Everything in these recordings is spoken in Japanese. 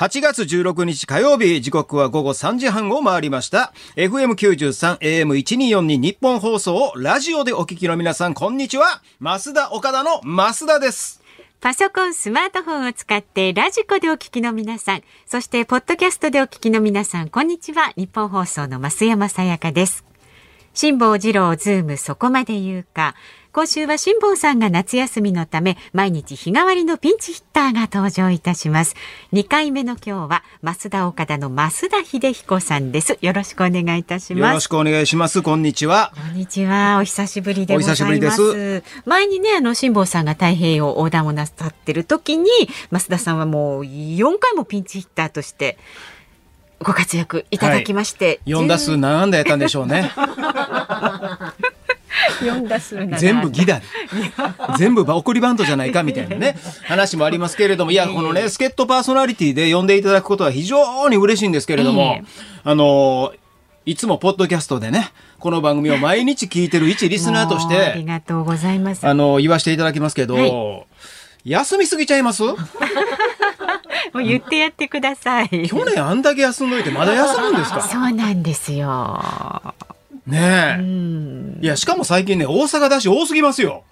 8月16日火曜日、時刻は午後3時半を回りました。FM93、AM1242 ニッポン放送をラジオでお聞きの皆さん、こんにちは。ますだおかだの増田です。パソコン、スマートフォンを使って radiko でお聞きの皆さん、そしてポッドキャストでお聞きの皆さん、こんにちは。ニッポン放送の増山さやかです。辛坊治郎ズームそこまで言うか。今週は辛坊さんが夏休みのため毎日日替わりのピンチヒッターが登場いたします。2回目の今日は増田岡田の増田秀彦さんです。よろしくお願いいたします。よろしくお願いします。こんにちは。こんにちは。お久しぶりでございます。お久しぶりです前にね、あの、辛坊さんが太平洋横断をなさってる時に、増田さんはもう4回もピンチヒッターとしてご活躍いただきまして。4打数何安打やったんでしょうね。4打数7全部ギダで。全部送りバントじゃないかみたいなね、話もありますけれども、いや、このね、助っ人パーソナリティで呼んでいただくことは非常に嬉しいんですけれどもええ、あの、いつもポッドキャストでね、この番組を毎日聞いてる一リスナーとし もうありて、がとうございます。あの、言わせていただきますけど、は休みすぎちゃいます？もう言ってやってください。去年あんだけ休んどいてまだ休むんですか？そうなんですよ。ねえ。うん。いや、しかも最近ね、大阪だし多すぎますよ。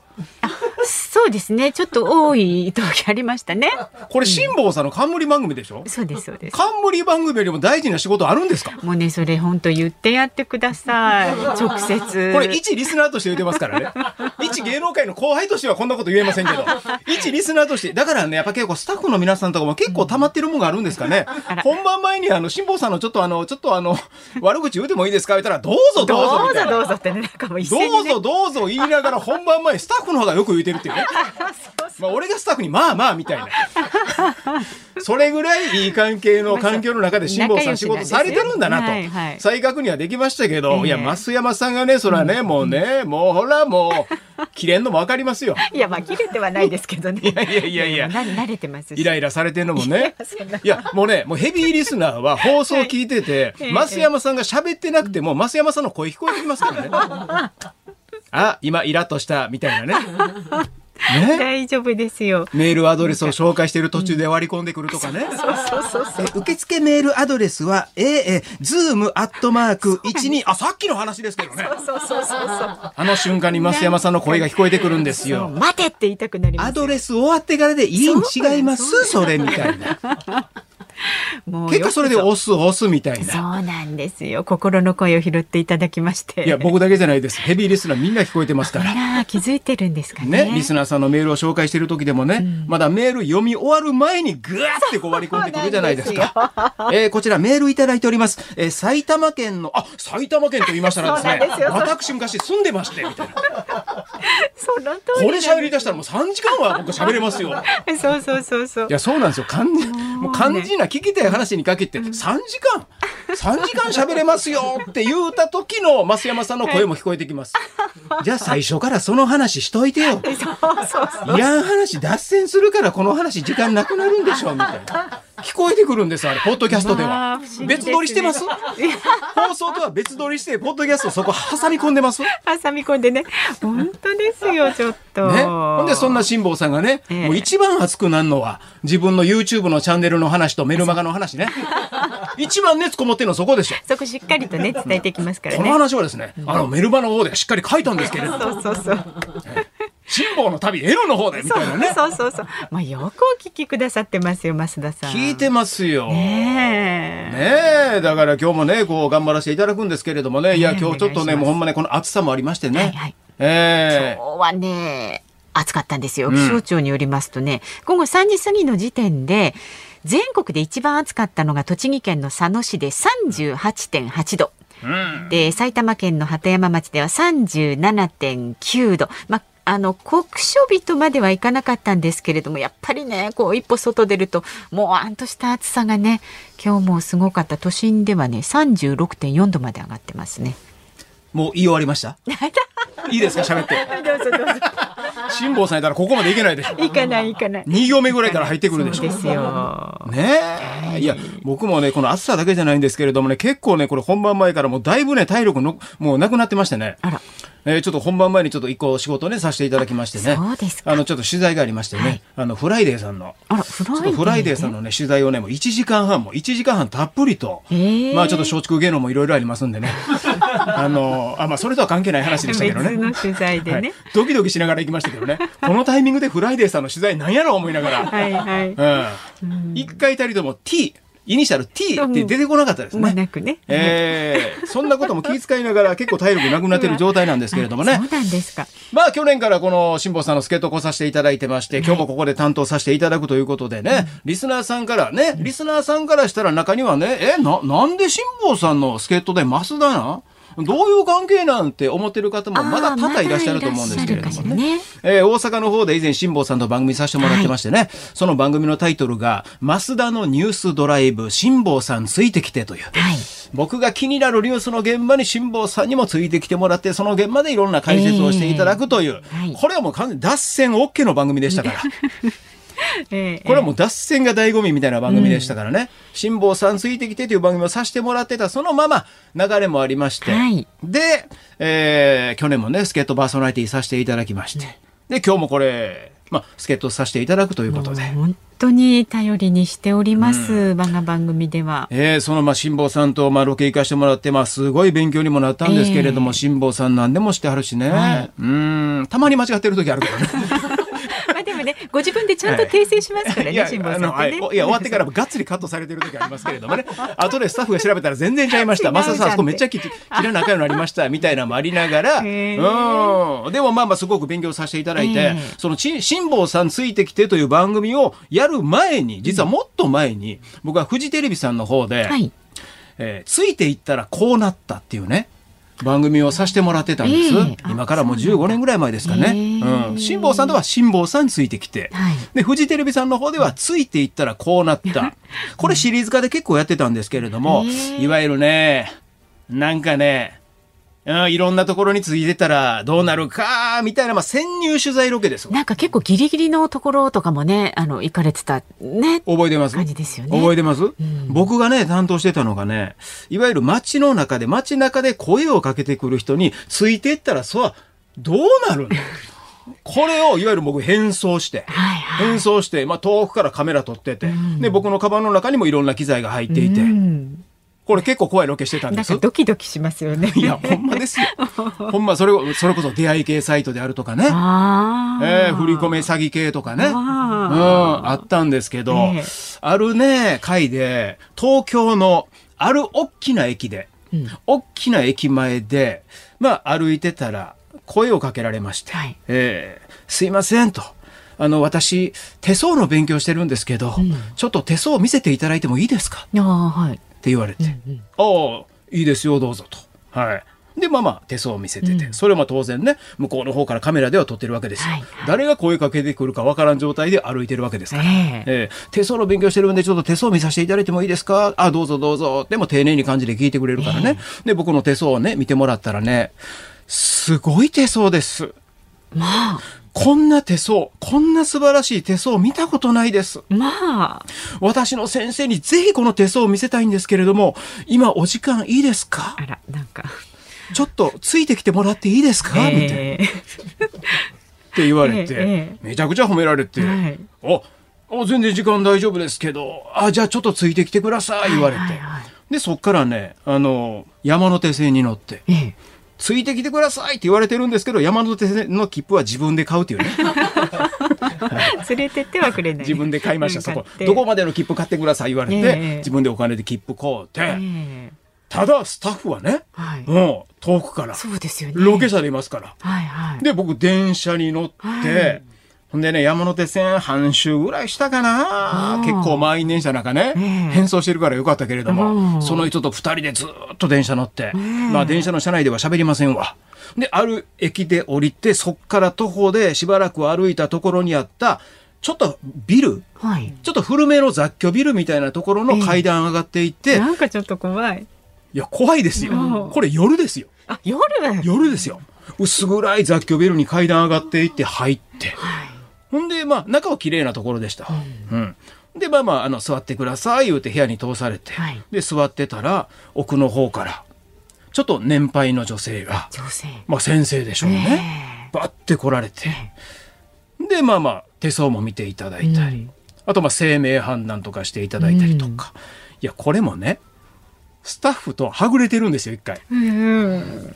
そうですね。ちょっと多い時ありましたね。これ、辛坊さんの冠番組でしょ？そうです、そうです。冠番組よりも大事な仕事あるんですか？もうね、それ本当言ってやってください。直接。これ一リスナーとして言ってますからね。一芸能界の後輩としてはこんなこと言えませんけど、一リスナーとして、だからね、やっぱ結構スタッフの皆さんとかも結構溜まってるもんがあるんですかね。本番前にあの、辛坊さんのちょっとあの、ちょっとあの、悪口言うてもいいですか？言ったら、どうぞどうぞどう。ぞどうぞってね、なんかもう一斉に、ね。どうぞどうぞ言いながら本番前にスタッフの方がよく言うてるっていうね。まあ俺がスタッフにまあまあみたいな。それぐらいいい関係の環境の中で辛坊さん仕事されてるんだなと。再確認はできましたけど、ええいや、増山さんがね、そらね、もうね、もうほらもう、切れんのもわかりますよ。いや、まあ、切れてはないですけどね。いやいやいやいやな慣れてますし。イライラされてんのもね。いや、もうね、もうヘビーリスナーは放送聞いてて、ええ増山さんが喋ってなくても、増山さんの声聞こえてきますからね。あ、今イラッとした、みたいなね。ね？大丈夫ですよ。メールアドレスを紹介している途中で割り込んでくるとかね。え受付メールアドレスは、えー、えー、ズームアットマーク12、あ、さっきの話ですけどね。そうそうそうそう。あの瞬間に増山さんの声が聞こえてくるんですそうよ。待てって言いたくなりますよ。アドレス終わってからでいいんそう違います？そうそれみたいな。もう結果それで押す押すみたいそうな。なんですよ。心の声を拾っていただきまして。いや、僕だけじゃないです。ヘビーリスナーみんな聞こえてますから。気づいてるんですかね。ね、リスナーさんのメールを紹介している時でもね、まだメール読み終わる前にぐわってこう割り込んでくるじゃないですか。えーこちらメールいただいております。えー埼玉県の、あ、埼玉県と言いましたらですね私昔住んでまして、みたいな。その通りこれ喋り出したらもう3時間は僕喋れますよ。そうそうそうそうい。や、そうなんですよ。肝心、もう肝心な聞きたい話にかけて、3時間 ?3 時間喋れますよって言うた時の 増山さんの声も聞こえてきます。じゃあ最初からその話しといてよ。いらん話脱線するからこの話時間なくなるんでしょみたいな。聞こえてくるんです、あれ、ポッドキャストでまは別撮りしてます？放送とは別撮りして、ポッドキャストそこ挟み込んでます？ね。挟み込んでね。本当ですよ、ちょっと。ほんで、そんな辛坊さんがね、ええもう一番熱くなるのは、自分の YouTube のチャンネルの話とメルマガの話ね。一番熱こもってるのそこでしょ。そこしっかりとね、伝えていきますからこのね。話はですね、あの、メルマの方でしっかり書いたんですけれど、そうそうそう。辛坊の旅 L の方でみたいなね。そうそうそう。まあ、よくお聞きくださってますよ、増田さん。聞いてますよ。ねえ。ねえ、だから今日もね、こう頑張らせていただくんですけれどもね、いや、今日ちょっとね、もうほんまね、この暑さもありましてね。はいはいええ今日はね、暑かったんですよ。うん気象庁によりますとね、午後3時過ぎの時点で、全国で一番暑かったのが栃木県の佐野市で38.8度。うん。で、埼玉県の鳩山町では37.9度。まああの酷暑日とまではいかなかったんですけれどもやっぱりねこう一歩外出るともうあんとした暑さがね今日もすごかった都心ではね36.4度まで上がってますね。もう言い終わりました？いいですか？喋って。どうぞどうぞ。辛坊さんいたらここまでいけないでしょ。行かない行かない。2行目ぐらいから入ってくるでしょ。ですよ。ねえ。いや、僕もね、この暑さだけじゃないんですけれどもね、結構ね、これ本番前からもうだいぶね、体力の、もうなくなってましてね。あら。えーちょっと本番前にちょっと一個仕事ね、させていただきましてね。そうですかあの、ちょっと取材がありましてね、はいあの、フライデーさんの、フライデー。ちょっとフライデーさんのね、取材をね、もう1時間半も、1時間半たっぷりと、へーまあちょっと松竹芸能もいろいろありますんでね。あの、あ、まあそれとは関係ない話でしたけどね。取材ではいね。ドキドキしながら行きましたけどね。このタイミングでフライデーさんの取材なんやろう思いながら。はいはい。うん。一回たりとも T、イニシャル T って出てこなかったですね。まあなくね。ええそんなことも気遣いながら 結構体力なくなってる状態なんですけれどもねあ。そうなんですか。まあ去年からこの辛坊さんの助っ人を来させていただいてまして、今日もここで担当させていただくということでね、リスナーさんからね、リスナーさんからしたら中にはね、え、な、なんで辛坊さんの助っ人で増田な？どういう関係なんて思ってる方もまだ多々いらっしゃると思うんですけれどもねね。えー大阪の方で以前辛坊さんと番組させてもらってましてね、その番組のタイトルが、増田のニュースドライブ、辛坊さんついてきてという。はい。僕が気になるニュースの現場に辛坊さんにもついてきてもらって、その現場でいろんな解説をしていただくという、えーはいこれはもう完全に脱線 OK の番組でしたから。ええこれはもう脱線が醍醐味みたいな番組でしたからね。辛坊さんついてきてという番組をさせてもらってた、そのまま流れもありまして。はいで、えー去年もね、スケートパーソナリティさせていただきまして。で、今日もこれ、まあ、助っ人させていただくということで。本当に頼りにしております、我が番組では。えーそのまあ辛坊さんとまあロケ行かしてもらって、まあ、すごい勉強にもなったんですけれども、ええ辛坊さん何でもしてはるしね、はいうんたまに間違ってる時あるからね。ね、ご自分でちゃんと訂正しますからね、辛坊さんね。はいおいや、終わってからもがっつりカットされてる時ありますけれどもね。後でスタッフが調べたら全然ちゃいました。違うじゃんマサさん、あそこめっちゃ切切らなあかんようになりました。みたいなのもありながら、へうん。でもまあまあすごく勉強させていただいて、ええそのち、辛坊さんついてきてという番組をやる前に、実はもっと前に、僕はフジテレビさんの方で、はい。えーついていったらこうなったっていうね。番組をさせてもらってたんです。ええあ今からもう15年ぐらい前ですかね。へえうん。辛坊さんとは辛坊さんについてきて。はいで、フジテレビさんの方ではついていったらこうなった。これシリーズ化で結構やってたんですけれども、へえいわゆるね、なんかね、うん、いろんなところについてたらどうなるか、みたいな、まあ、潜入取材ロケですわ。なんか結構ギリギリのところとかもね、あの、行かれてた、ね。覚えてます？感じですよね。覚えてます、僕がね、担当してたのがね、いわゆる街の中で、街中で声をかけてくる人についていったら、そう、どうなるの？これを、いわゆる僕変装して、はいはい。変装して、まあ、遠くからカメラ撮ってて、で、僕のカバンの中にもいろんな機材が入っていて、うんこれ結構怖いロケしてたんですなんか。ドキドキしますよね。いや、ほんまですよ。ほんま、それを、それこそ出会い系サイトであるとかね。ああ。えー、振り込め詐欺系とかね。うん、ああったんですけど、ええあるね、回で、東京のある大きな駅で、うん大きな駅前で、まあ、歩いてたら、声をかけられまして、はいえーすいませんと。あの、私、手相の勉強してるんですけど、んちょっと手相見せていただいてもいいですか？ああ、はい。って言われて、ああ、いいですよ、どうぞと。はい。で、まあまあ、手相を見せてて、うんそれはまあ当然ね、向こうの方からカメラでは撮ってるわけですよ。はいはい誰が声かけてくるかわからん状態で歩いてるわけですから。えええー手相の勉強してるんで、ちょっと手相見させていただいてもいいですか？あ、どうぞどうぞ。でも丁寧に感じで聞いてくれるからね。で、僕の手相をね、見てもらったらね、すごい手相です。まあ、こんな手相、こんな素晴らしい手相見たことないです。まあ、私の先生にぜひこの手相を見せたいんですけれども、今お時間いいですか？あら、なんか。ちょっとついてきてもらっていいですか、みたいな。っえて言われて、ええめちゃくちゃ褒められて、はいおお全然時間大丈夫ですけど、あ、じゃあちょっとついてきてください、言われて。はいはいはいで、そっからね、あの、山手線に乗って、ええついてきてくださいって言われてるんですけど、山手線の切符は自分で買うっていうね。連れてってはくれない。自分で買いました、そこどこまでの切符買ってください言われて、ええ自分でお金で切符買うて、ええただスタッフはね、はい。もう遠くから、そうですよね。ロケ車でいますから。はいはい。で、僕、電車に乗って、はいほんでね、山手線半周ぐらいしたかな結構満員電車なんかね、ええ変装してるからよかったけれどうも、んその人と二人でずーっと電車乗って、えまあ電車の車内では喋りませんわ。で、ある駅で降りて、そっから徒歩でしばらく歩いたところにあった、ちょっとビル、はい。ちょっと古めの雑居ビルみたいなところの階段上がっていって、なんかちょっと怖い。いや、怖いですようん。これ夜ですよ。あ、夜夜ですよ。薄暗い雑居ビルに階段上がっていって入って。はい。ほんで、まあ、中は綺麗なところでした。うん。で、まあまあ、あの、座ってください、言うて部屋に通されて。はいで、座ってたら、奥の方から、ちょっと年配の女性が、女性。まあ先生でしょうね。バッて来られて。で、まあまあ、手相も見ていただいたり、あとまあ生命判断とかしていただいたりとか。いや、これもね、スタッフとはぐれてるんですよ、一回。うん。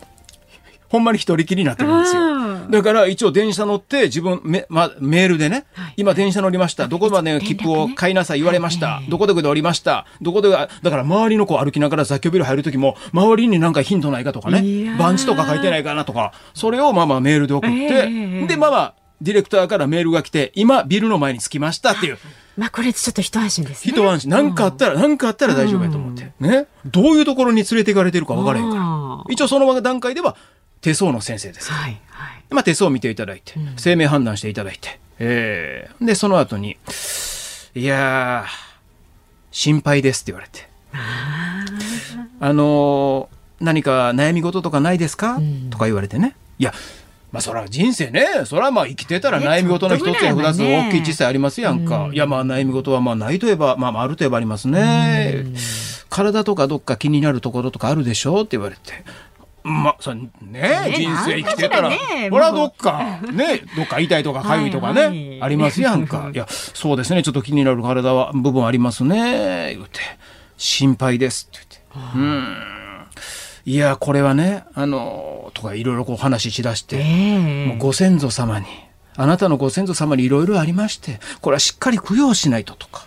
ほんまに一人きりになってるんですよ。うんだから一応電車乗って自分め、ま、メールでね、はい今電車乗りました。どこまでの切符を買いなさい言われました。はいどこどこで降りました。どこで、だから周りの子歩きながら雑居ビル入るときも、周りになんかヒントないかとかね番地とか書いてないかなとか、それをまあまあメールで送って、ええで、まあまあ、ディレクターからメールが来て、今ビルの前に着きましたっていう。まあこれちょっと一安心ですね。一安心。なんかあったら、なんかあったら大丈夫やと思って。ね。どういうところに連れて行かれてるか分からへんから一応その段階では、手相の先生です。はいはい。まあ、手相を見ていただいて、生命判断していただいて、えーで、その後に、いやー、心配ですって言われて、あのー何か悩み事とかないですか、んとか言われてね。いや、まあそら人生ね、そらまあ生きてたら悩み事の一つや二つ大きい小さいありますやんか。いやまあ悩み事はまあないといえば、まあまああるといえばありますね。体とかどっか気になるところとかあるでしょ？って言われて。まあ、そねね人生生きてたら、ほらどっか、ね、どっか痛いとか痒いとかね、ありますやんか。いや、そうですね、ちょっと気になる体は、部分ありますね、言うて、心配ですって言って。うん。いや、これはね、あの、とかいろいろこう話しだして、ええもうご先祖様に、あなたのご先祖様にいろいろありまして、これはしっかり供養しないととか。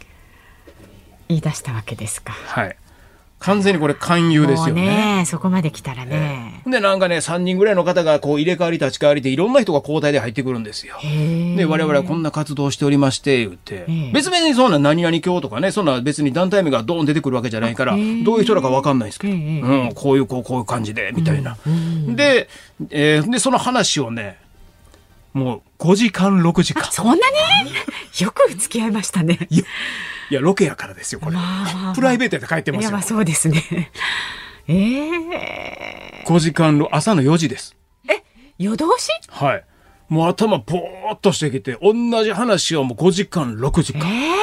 言い出したわけですか。はい。完全にこれ勧誘ですよね。ねそこまで来たらね。で、なんかね、3人ぐらいの方がこう入れ替わり立ち替わりでいろんな人が交代で入ってくるんですよ。で、我々はこんな活動をしておりまして、言ってええ。別にそんな何々教とかね、そんな別に団体名がドーン出てくるわけじゃないから、どういう人らかわかんないんですけど、ええうん、こういう、こう、こういう感じで、みたいな。で、えーで、その話をね、もう5時間、6時間。そんなに？よく付き合いましたね。いや、ロケやからですよ、これ。まあまあまあプライベートで帰ってますよ。そうですね。ええ5時間、朝の4時です。夜通し？はい。もう頭ぼーっとしてきて、同じ話をもう5時間、6時え間。え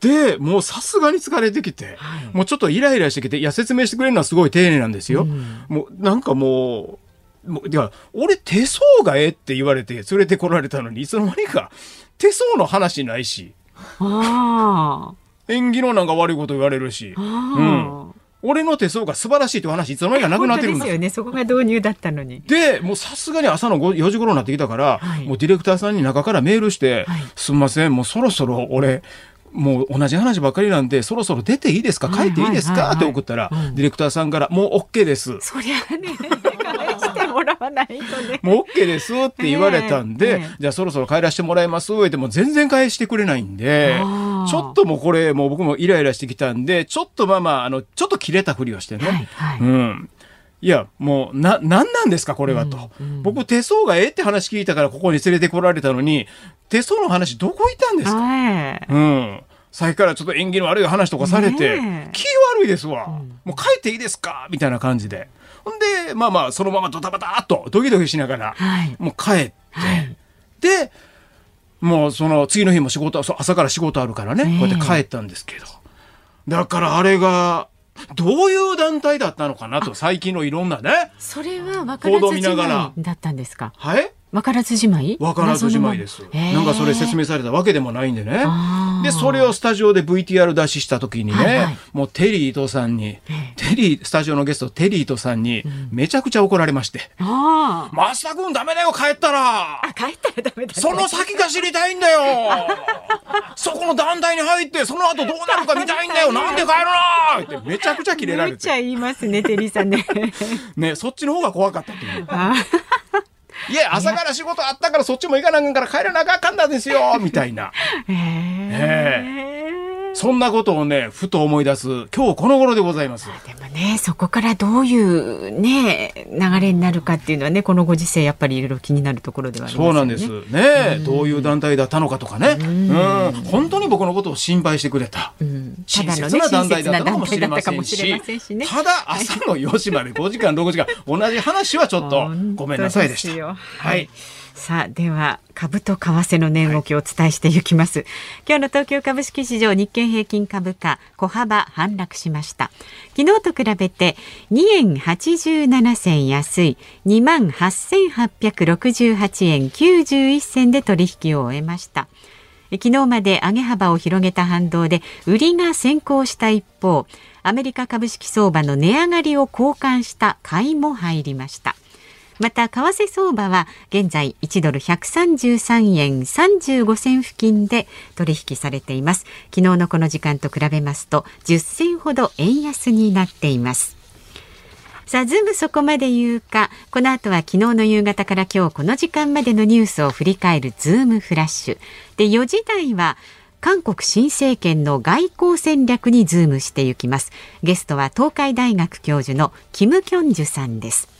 で、もうさすがに疲れてきて、はいもうちょっとイライラしてきて、いや、説明してくれるのはすごい丁寧なんですよ。もう、なんかもう、もう、いや、俺手相がええって言われて連れてこられたのに、いつの間にか手相の話ないし、あ縁起のなんか悪いこと言われるし、あ。うん。俺の手相が素晴らしいっていう話いつの間にかなくなってるんですよ。ね。そこが導入だったのに。で、もうさすがに朝の5 4時頃になってきたから、はいもうディレクターさんに中からメールして、はいすんません、もうそろそろ俺、もう同じ話ばっかりなんで、そろそろ出ていいですか？はい帰っていいですか、はいはいはいって送ったら、うんディレクターさんから、もう OK です。そりゃあね、もらわないとね。もう OK ですって言われたんで、ええええじゃあそろそろ帰らせてもらいますってもう全然返してくれないんでちょっともうこれもう僕もイライラしてきたんで、ちょっとまあまあ、あの、ちょっと切れたふりをしてね。はいはいうん。いや、もう、な、なんなんですか、これはと。僕、手相がええって話聞いたからここに連れてこられたのに、手相の話どこ行ったんですか？はい。うん。さっきからちょっと縁起の悪い話とかされて、気悪いですわ。もう帰っていいですか？みたいな感じで。ほんで、まあまあ、そのままドタバタっとドキドキしながら、はい。もう帰って、はい。で、もうその次の日も仕事、朝から仕事あるからね、ええ。こうやって帰ったんですけど。だからあれが、どういう団体だったのかなと、最近のいろんなね。それは分からずじ見ながら。まいだったんですか？はい分からずじまい？わからずじまいです。なんかそれ説明されたわけでもないんでね。で、それをスタジオで VTR 出しした時にね、はいはい。もうテリー伊藤さんに、テリー、スタジオのゲストテリー伊藤さんに、めちゃくちゃ怒られまして。増田君ダメだよ、帰ったら。あ、帰ったらダメだった。その先が知りたいんだよ。そこの団体に入って、その後どうなるか見たいんだよ。なんで帰るのってめちゃくちゃキレられて。無茶言いますね、テリーさんね。ね、そっちの方が怖かったっていう。あいや、朝から仕事あったからそっちも行かなあかんから帰らなあかんだですよみたいな。ーへえ。そんなことをね、ふと思い出す、今日この頃でございます。でもね、そこからどういうね、流れになるかっていうのはね、このご時世やっぱりいろいろ気になるところではありますよね。そうなんです。ねどういう団体だったのかとかね。うん。本当に僕のことを心配してくれた。うんた親切な団親体だったかもしれませんしれませんしね。ただ朝の4時まで5時間6時間同じ話はちょっとごめんなさいでした。本当すよはい。さあでは株と為替の値動きをお伝えしていきます、はい、今日の東京株式市場日経平均株価小幅反落しました。昨日と比べて2円87銭安い2万8868円91銭で取引を終えました。昨日まで上げ幅を広げた反動で売りが先行した一方アメリカ株式相場の値上がりを交換した買いも入りました。また為替相場は現在1ドル133円35銭付近で取引されています昨日のこの時間と比べますと10銭ほど円安になっていますさあ、ズームそこまで言うか、この後は昨日の夕方から今日この時間までのニュースを振り返るズームフラッシュ。で、4時台は、韓国新政権の外交戦略にズームしていきます。ゲストは東海大学教授のキム・キョンジュさんです。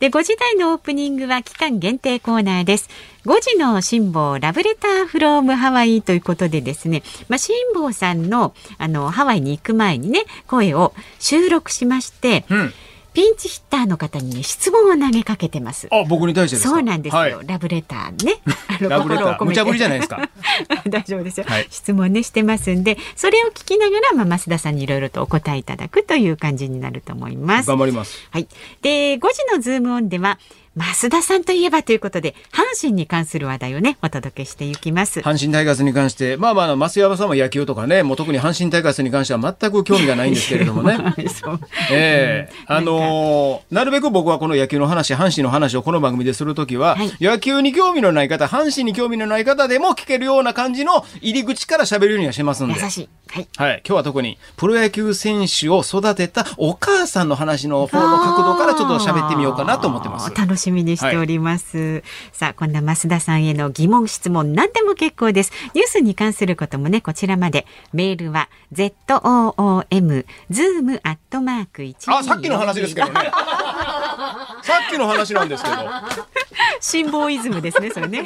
で、5時台のオープニングは期間限定コーナーです。5時の辛抱ラブレターフロームハワイということでですね、まあ、辛抱さんのあのハワイに行く前にね、声を収録しまして、うんピンチヒッターの方に、ね、質問を投げかけてます。あ、僕に対してそうなんですよ。はい、ラブレターね。あのラブレター。無茶ぶりじゃないですか？大丈夫ですよ、はい、質問ねしてますんで、それを聞きながら、まあ、増田さんにいろいろとお答えいただくという感じになると思います。頑張ります。はい。で、5時のズームオンでは、増田さんといえばということで、阪神に関する話題をね、お届けしていきます。阪神タイガースに関して、まあまあ、増山さんは野球とかね、もう特に阪神タイガースに関しては全く興味がないんですけれどもね。ええー、あのー、なるべく僕はこの野球の話、阪神の話をこの番組でするときは、はい、野球に興味のない方、阪神に興味のない方でも聞けるような感じの入り口から喋るようにはしますんで。優しい。はい、はい、今日は特にプロ野球選手を育てたお母さんの話の方の角度からちょっと喋ってみようかなと思ってます。楽しみにしております。はい、さあ、こんな増田さんへの疑問、質問、何でも結構です。ニュースに関することもね、こちらまで。メールは、zoom、zoom アットマーク1あ、さっきの話ですけどね。さっきの話なんですけど。辛坊イズムですね、それね。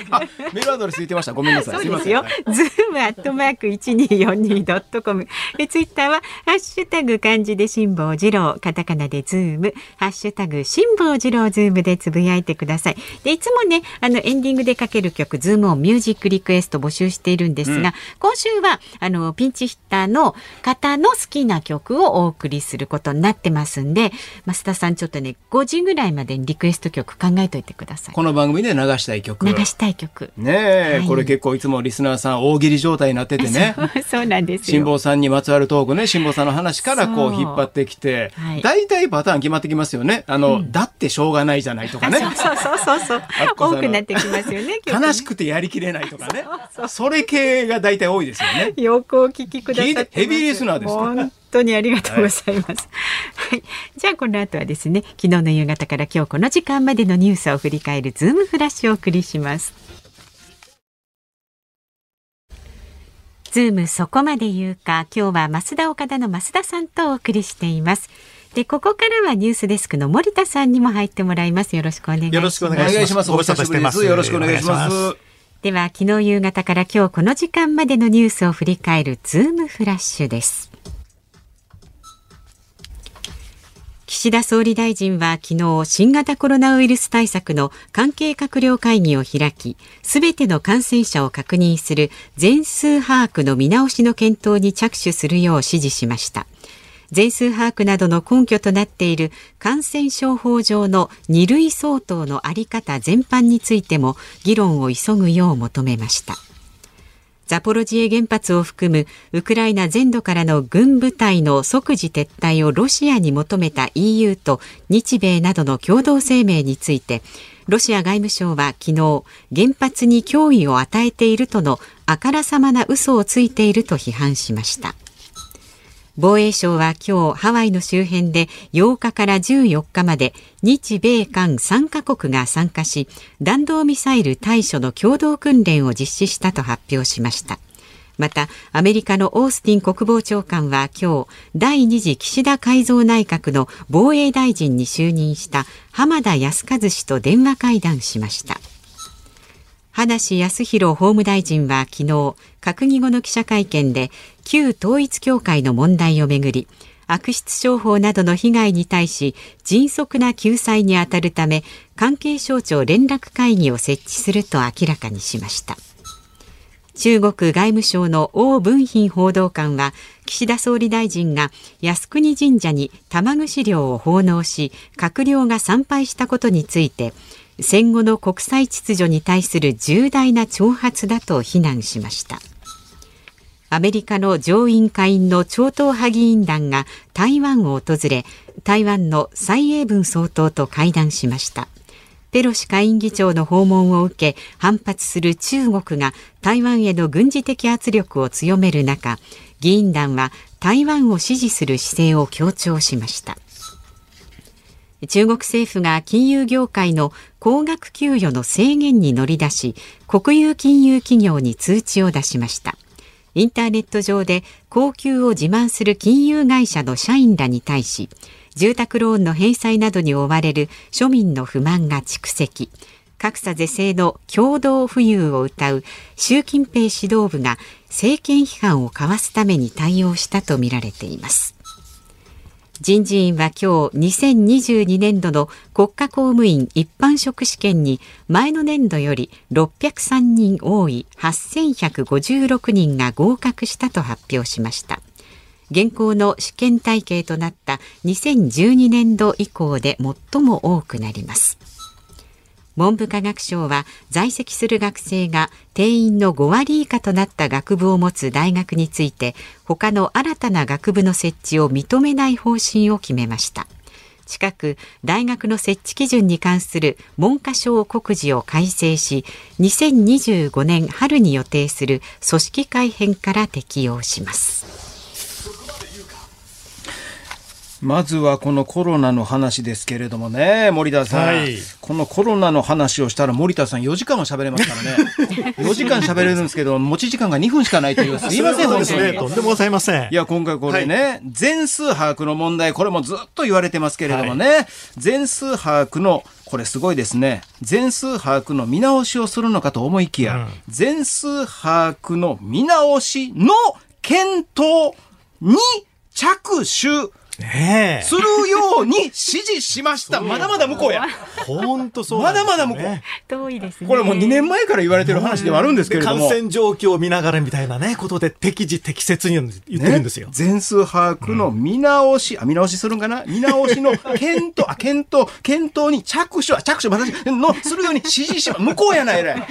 メールアドレス言ってました。ごめんなさい。そうですよ。ズームアットマーク一二四二ドットコム。で、ツイッターはハッシュタグ漢字で辛坊治郎、カタカナでズーム、ハッシュタグ辛坊治郎ズームでつぶやいてください。で、いつもね、あのエンディングでかける曲、ズームをミュージックリクエスト募集しているんですが、うん、今週はあのピンチヒッターの方の好きな曲をお送りすることになってますんで、増田さんちょっとね、5時ぐらいまでにリクエスト曲考えといてください。この番組で流したい曲。流したい曲。ねえ、はい、これ結構いつもリスナーさん大喜利状態になっててね。そうなんです辛坊さんにまつわるトークね、辛坊さんの話からこう引っ張ってきて、大体、はい、パターン決まってきますよね。あの、うん、だってしょうがないじゃないとかね。そうそうそうそう。多くなってきますよね。悲しくてやりきれないとかね。それ系が大体多いですよね。よくお聞きください。ヘビーリスナーです本当にありがとうございます。はい、はい、じゃあこの後はですね、昨日の夕方から今日この時間までのニュースを振り返るズームフラッシュをお送りします。ズームそこまで言うか、今日はますだおかだの増田さんとお送りしています。で、ここからはニュースデスクの森田さんにも入ってもらいます。よろしくお願いします。よろしくお願いします。ご無沙汰してます。よろしくお願いします。では、昨日夕方から今日この時間までのニュースを振り返るズームフラッシュです。岸田総理大臣は昨日新型コロナウイルス対策の関係閣僚会議を開きすべての感染者を確認する全数把握の見直しの検討に着手するよう指示しました。全数把握などの根拠となっている感染症法上の2類相当の在り方全般についても議論を急ぐよう求めました。ザポロジエ原発を含むウクライナ全土からの軍部隊の即時撤退をロシアに求めた EU と日米などの共同声明についてロシア外務省は昨日原発に脅威を与えているとのあからさまな嘘をついていると批判しました。防衛省は今日ハワイの周辺で8日から14日まで日米韓3カ国が参加し弾道ミサイル対処の共同訓練を実施したと発表しました。またアメリカのオースティン国防長官は今日第2次岸田改造内閣の防衛大臣に就任した浜田靖一氏と電話会談しました。葉梨康弘法務大臣は昨日閣議後の記者会見で旧統一教会の問題をめぐり悪質商法などの被害に対し迅速な救済に当たるため関係省庁連絡会議を設置すると明らかにしました。中国外務省の王文賓報道官は岸田総理大臣が靖国神社に玉串料を奉納し閣僚が参拝したことについて戦後の国際秩序に対する重大な挑発だと非難しました。アメリカの上院下院の超党派議員団が台湾を訪れ台湾の蔡英文総統と会談しました。ペロシ下院議長の訪問を受け反発する中国が台湾への軍事的圧力を強める中議員団は台湾を支持する姿勢を強調しました。中国政府が金融業界の高額給与の制限に乗り出し国有金融企業に通知を出しました。インターネット上で高級を自慢する金融会社の社員らに対し住宅ローンの返済などに追われる庶民の不満が蓄積。格差是正の共同富裕を謳う習近平指導部が政権批判をかわすために対応したとみられています。人事院は今日2022年度の国家公務員一般職試験に前の年度より603人多い8156人が合格したと発表しました。現行の試験体系となった2012年度以降で最も多くなります。文部科学省は在籍する学生が定員の5割以下となった学部を持つ大学について他の新たな学部の設置を認めない方針を決めました。近く大学の設置基準に関する文科省告示を改正し2025年春に予定する組織改編から適用します。まずはこのコロナの話ですけれどもね、森田さん、はい、このコロナの話をしたら森田さん4時間は喋れますからね。4時間喋れるんですけど、持ち時間が2分しかないという、すいません、本当に。とんでもございません。いや、今回これね、はい、全数把握の問題、これもずっと言われてますけれどもね、はい、全数把握のこれすごいですね。全数把握の見直しをするのかと思いきや、うん、全数把握の見直しの検討に着手ねするように指示しました。まだまだ向こうや。本当そう、ね、まだまだ向こう。遠いですね。これもう2年前から言われてる話ではあるんですけれども。感染状況を見ながらみたいなね、ことで適時適切に言ってるんですよ。ね、全数把握の見直し、うん、あ、見直しするんかな？見直しの検討、あ、検討、検討に着手、着手、私の、するように指示しま、向こうやない、らい。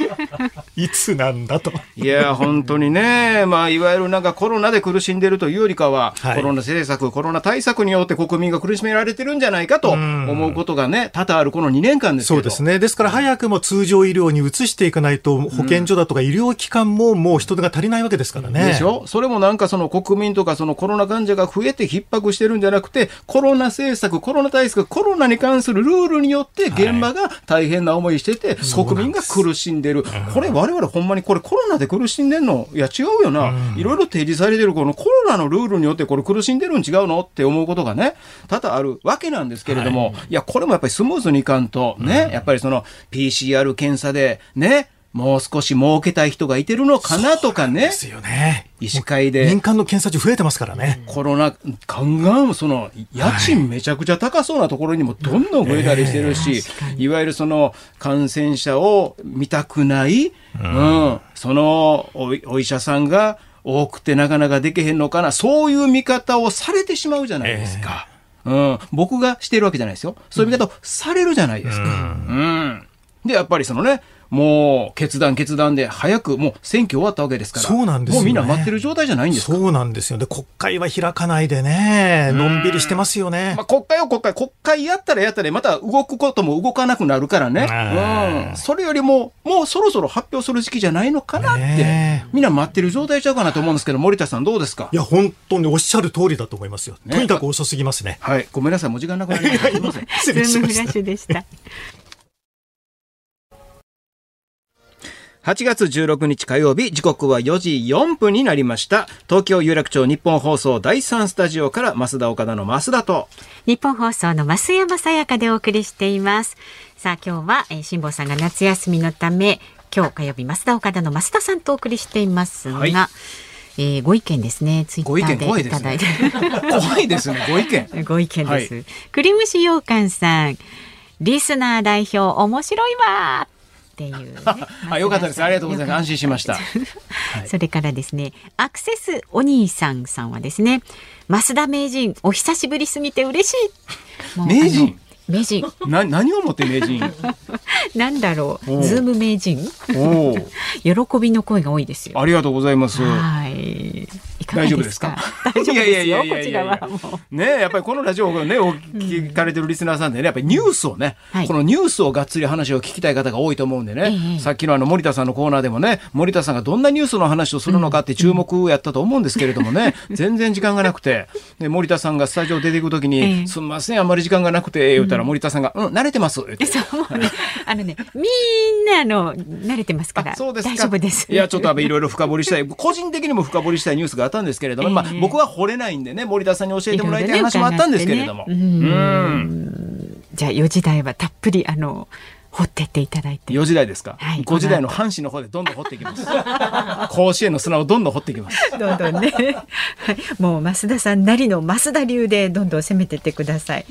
いつなんだと。いや、本当にね、まあ、いわゆるなんかコロナで苦しんでるというよりかは、はい、コロナ政策、コロナ対策によって国民が苦しめられてるんじゃないかと思うことがね、多々あるこの2年間ですそうですね。ですから早くも通常医療に移していかないと、保健所だとか医療機関ももう人手が足りないわけですからね。でしょ？それもなんかその国民とかそのコロナ患者が増えて逼迫してるんじゃなくて、コロナ政策、コロナ対策、コロナに関するルールによって現場が大変な思いしてて、はい、国民が苦しんでる。これ我々ほんまにこれコロナで苦しんでんの？いや違うよな。いろいろ提示されてるこのコロナのルールによってこれ苦しんでるん違うの？って思うことがね、多々あるわけなんですけれども、はい、いや、これもやっぱりスムーズにいかんと、ね、うん、やっぱりその PCR 検査で、ね、もう少し儲けたい人がいてるのかなとかね。ですよね。医師会で。民間の検査中増えてますからね。コロナ、ガンガン、その、家賃めちゃくちゃ高そうなところにもどんどん増えたりしてるし、いわゆるその、感染者を見たくない、うん、うん、そのお、お医者さんが多くてなかなかできへんのかな、そういう見方をされてしまうじゃないですか。えーうん、僕がしてるわけじゃないですよ。そういう見方をされるじゃないですか。うん。うん、で、やっぱりそのね、もう決断決断で早くもう選挙終わったわけですから。そうなんですよ、ね、もうみんな待ってる状態じゃないんですそうなんですよ。で、国会は開かないでね、のんびりしてますよね。まあ、国会は国会、国会やったらやったらまた動くことも動かなくなるからね。うん。それよりも、もうそろそろ発表する時期じゃないのかなって、みんな待ってる状態ちゃうかなと思うんですけど、森田さんどうですか？いや、本当におっしゃる通りだと思いますよ。とにかく遅すぎますね。はい。ごめんなさい。もう時間なくなりました。すみません。失礼しました。8月16日火曜日、時刻は4時4分になりました。東京有楽町日本放送第3スタジオから増田岡田の増田と、日本放送の増山さやかでお送りしています。さあ今日は、えー、辛坊さんが夏休みのため、今日火曜日増田岡田の増田さんとお送りしていますが、はいえー、ご意見ですね。ツイッタご意見ーでい怖いですねただいて。怖いですね、ご意見。ご意見です。は栗蒸し羊羹さん、リスナー代表面白いわーっていう、ね あ、よかったです。ありがとうございます。安心しました。それからですね、アクセスお兄さんさんはですね、増田名人、お久しぶりすぎて嬉しい。名人？名人。な、何をもって名人？なんだろう、ズーム名人。おお。喜びの声が多いですよ。ありがとうございます。はい。大丈夫ですすか？か。大丈夫ですやいやいやいやこちらはもう。ねやっぱりこのラジオをね、お聞かれてるリスナーさんでね、やっぱりニュースをね、はいこのニュースをがっつり話を聞きたい方が多いと思うんでね、ええさっきのあの森田さんのコーナーでもね、森田さんがどんなニュースの話をするのかって注目やったと思うんですけれどもね、全然時間がなくて、で森田さんがスタジオ出ていくときに、ええすみません、あんまり時間がなくて、言ったら森田さんが、うん、慣れてます、言って。そうね、あのね、みんなあの慣れてますから。あそうですか大丈夫です。いや、ちょっといろいろ深掘りしたい、個人的にも深掘りしたいニュースがあったんですけれども、まあええ僕は掘れないんでね、森田さんに教えてもらいたい話もあったんですけれども。じゃあ4時台はたっぷりあの掘ってっていただいて。4時台ですか、はい5時台の阪神の方でどんどん掘っていきます。甲子園の砂をどんどん掘っていきます。どんどんね、はいもう増田さんなりの増田流でどんどん攻めてってください。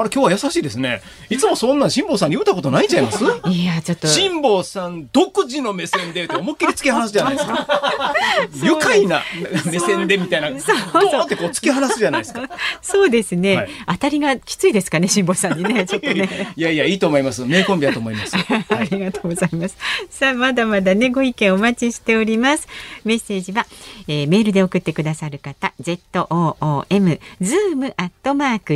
あれ、今日は優しいですね。いつもそんなん辛坊さんに言ったことないんちゃいます？いやちょっと辛坊さん独自の目線でって思いっきり突き放すじゃないですか。愉快な目線でみたいな、ドそうーンってこう突き放すじゃないですか。そうですね、はい当たりがきついですかね辛坊さんにね ちょっとね。いやいや、いいと思います。名コンビだと思います。ありがとうございます。さあ、まだまだね、ご意見お待ちしております。メッセージは、えーメールで送ってくださる方、zoom、zoom アットマーク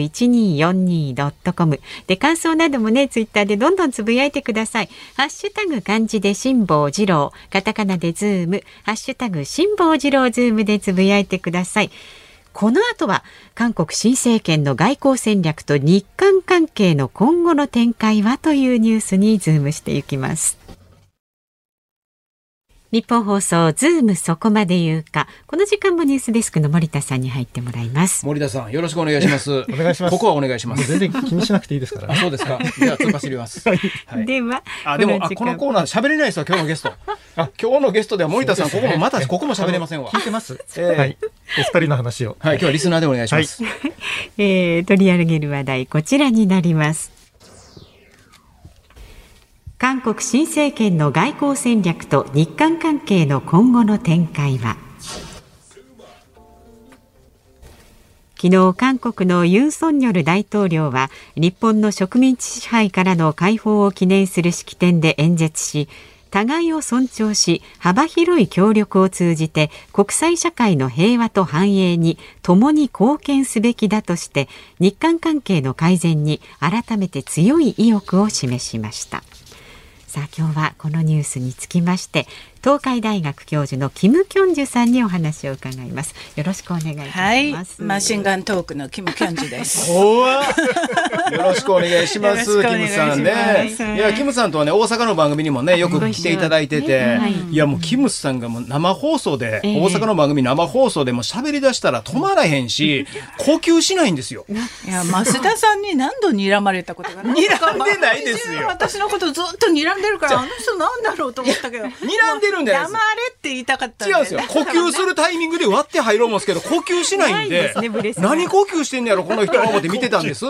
ー .com で、感想などもね、ツイッターでどんどんつぶやいてください。ハッシュタグ漢字で辛坊治郎、カタカナでズーム、ハッシュタグ辛坊治郎ズームでつぶやいてください。この後は韓国新政権の外交戦略と日韓関係の今後の展開はというニュースにズームしていきます。日本放送ズームそこまで言うか。この時間もニュースデスクの森田さんに入ってもらいます。森田さん、よろしくお願いします。お願いしますここはお願いします。全然気にしなくていいですからあ、そうですか。じゃあ、突っ走ります。はい では、あ、でも、あ、このコーナー喋れないですよ、今日のゲスト。あ、今日のゲストでは森田さん、ここもまた、ここも喋れませんわ。聞いてます、ええはいお二人の話をはい、今日はリスナーでお願いします。えー取り上げる話題こちらになります。韓国新政権の外交戦略と日韓関係の今後の展開は？昨日韓国のユン・ソンニョル大統領は日本の植民地支配からの解放を記念する式典で演説し互いを尊重し幅広い協力を通じて国際社会の平和と繁栄に共に貢献すべきだとして日韓関係の改善に改めて強い意欲を示しました。さあ今日はこのニュースにつきまして東海大学教授のキム・キョンジュさんにお話を伺います。よろしくお願いいたしはい。ます、、マシンガントークのキム・キョンジュで す。よろしくお願いします、キムさんしね。ますいや、キムさんとはね、大阪の番組にもね、よく来ていただいてて、はい。いや、もうキムさんがもう生放送で、ええ。大阪の番組生放送でも喋り出したら止まらへんし、呼吸しないんですよ。いや、増田さんに何度睨まれたことが睨んでないですよ。私のことずっと睨んでるから、あの人なんだろうと思ったけど。睨睨んでるんじゃないです。黙れって言いたかった違うんですよ。呼吸するタイミングで割って入ろうもんですけど、呼吸しないんで。ですね何呼吸してんねやろ、この人は思って見てたんです。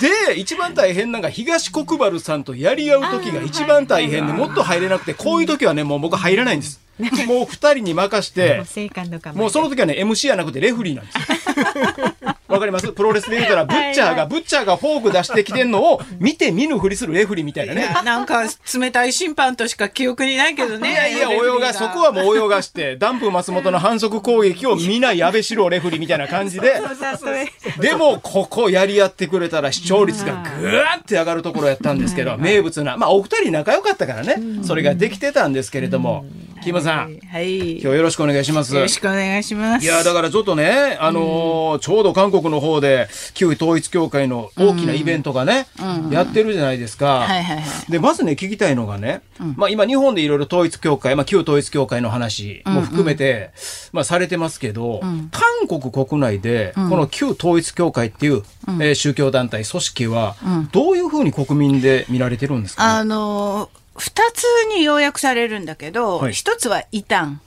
で、一番大変なのが東国原さんとやり合う時が一番大変で、もっと入れなくて、こういう時はね、もう僕入らないんです。もう二人に任してもう、その時はね、MC じゃなくてレフリーなんです。よ。わかります？プロレスで言うたら、ブッチャーが、ブッチャーがフォーク出してきてんのを、見て見ぬふりするレフリーみたいなね。なんか冷たい審判としか記憶にないけどね。いやいや、泳が、そこはもう泳がして、ダンプ松本の反則攻撃を皆矢部四郎レフリーみたいな感じで、でも、ここやり合ってくれたら視聴率がぐーって上がるところやったんですけど、名物な、まあお二人仲良かったからね、それができてたんですけれども、キムさん、はい。今日よろしくお願いします。よろしくお願いします。いやだからちょっとね、あのーちょうど韓国の方で旧統一教会の大きなイベントがね、やってるじゃないですか。はいはいはい。でまずね聞きたいのがね、まあ、今日本でいろいろ統一教会、まあ、旧統一教会の話も含めて、まあ、されてますけど、韓国国内でこの旧統一教会っていう、えー宗教団体組織はどういうふうに国民で見られてるんですか、ね？あの、二つに要約されるんだけど、はい一つは異端。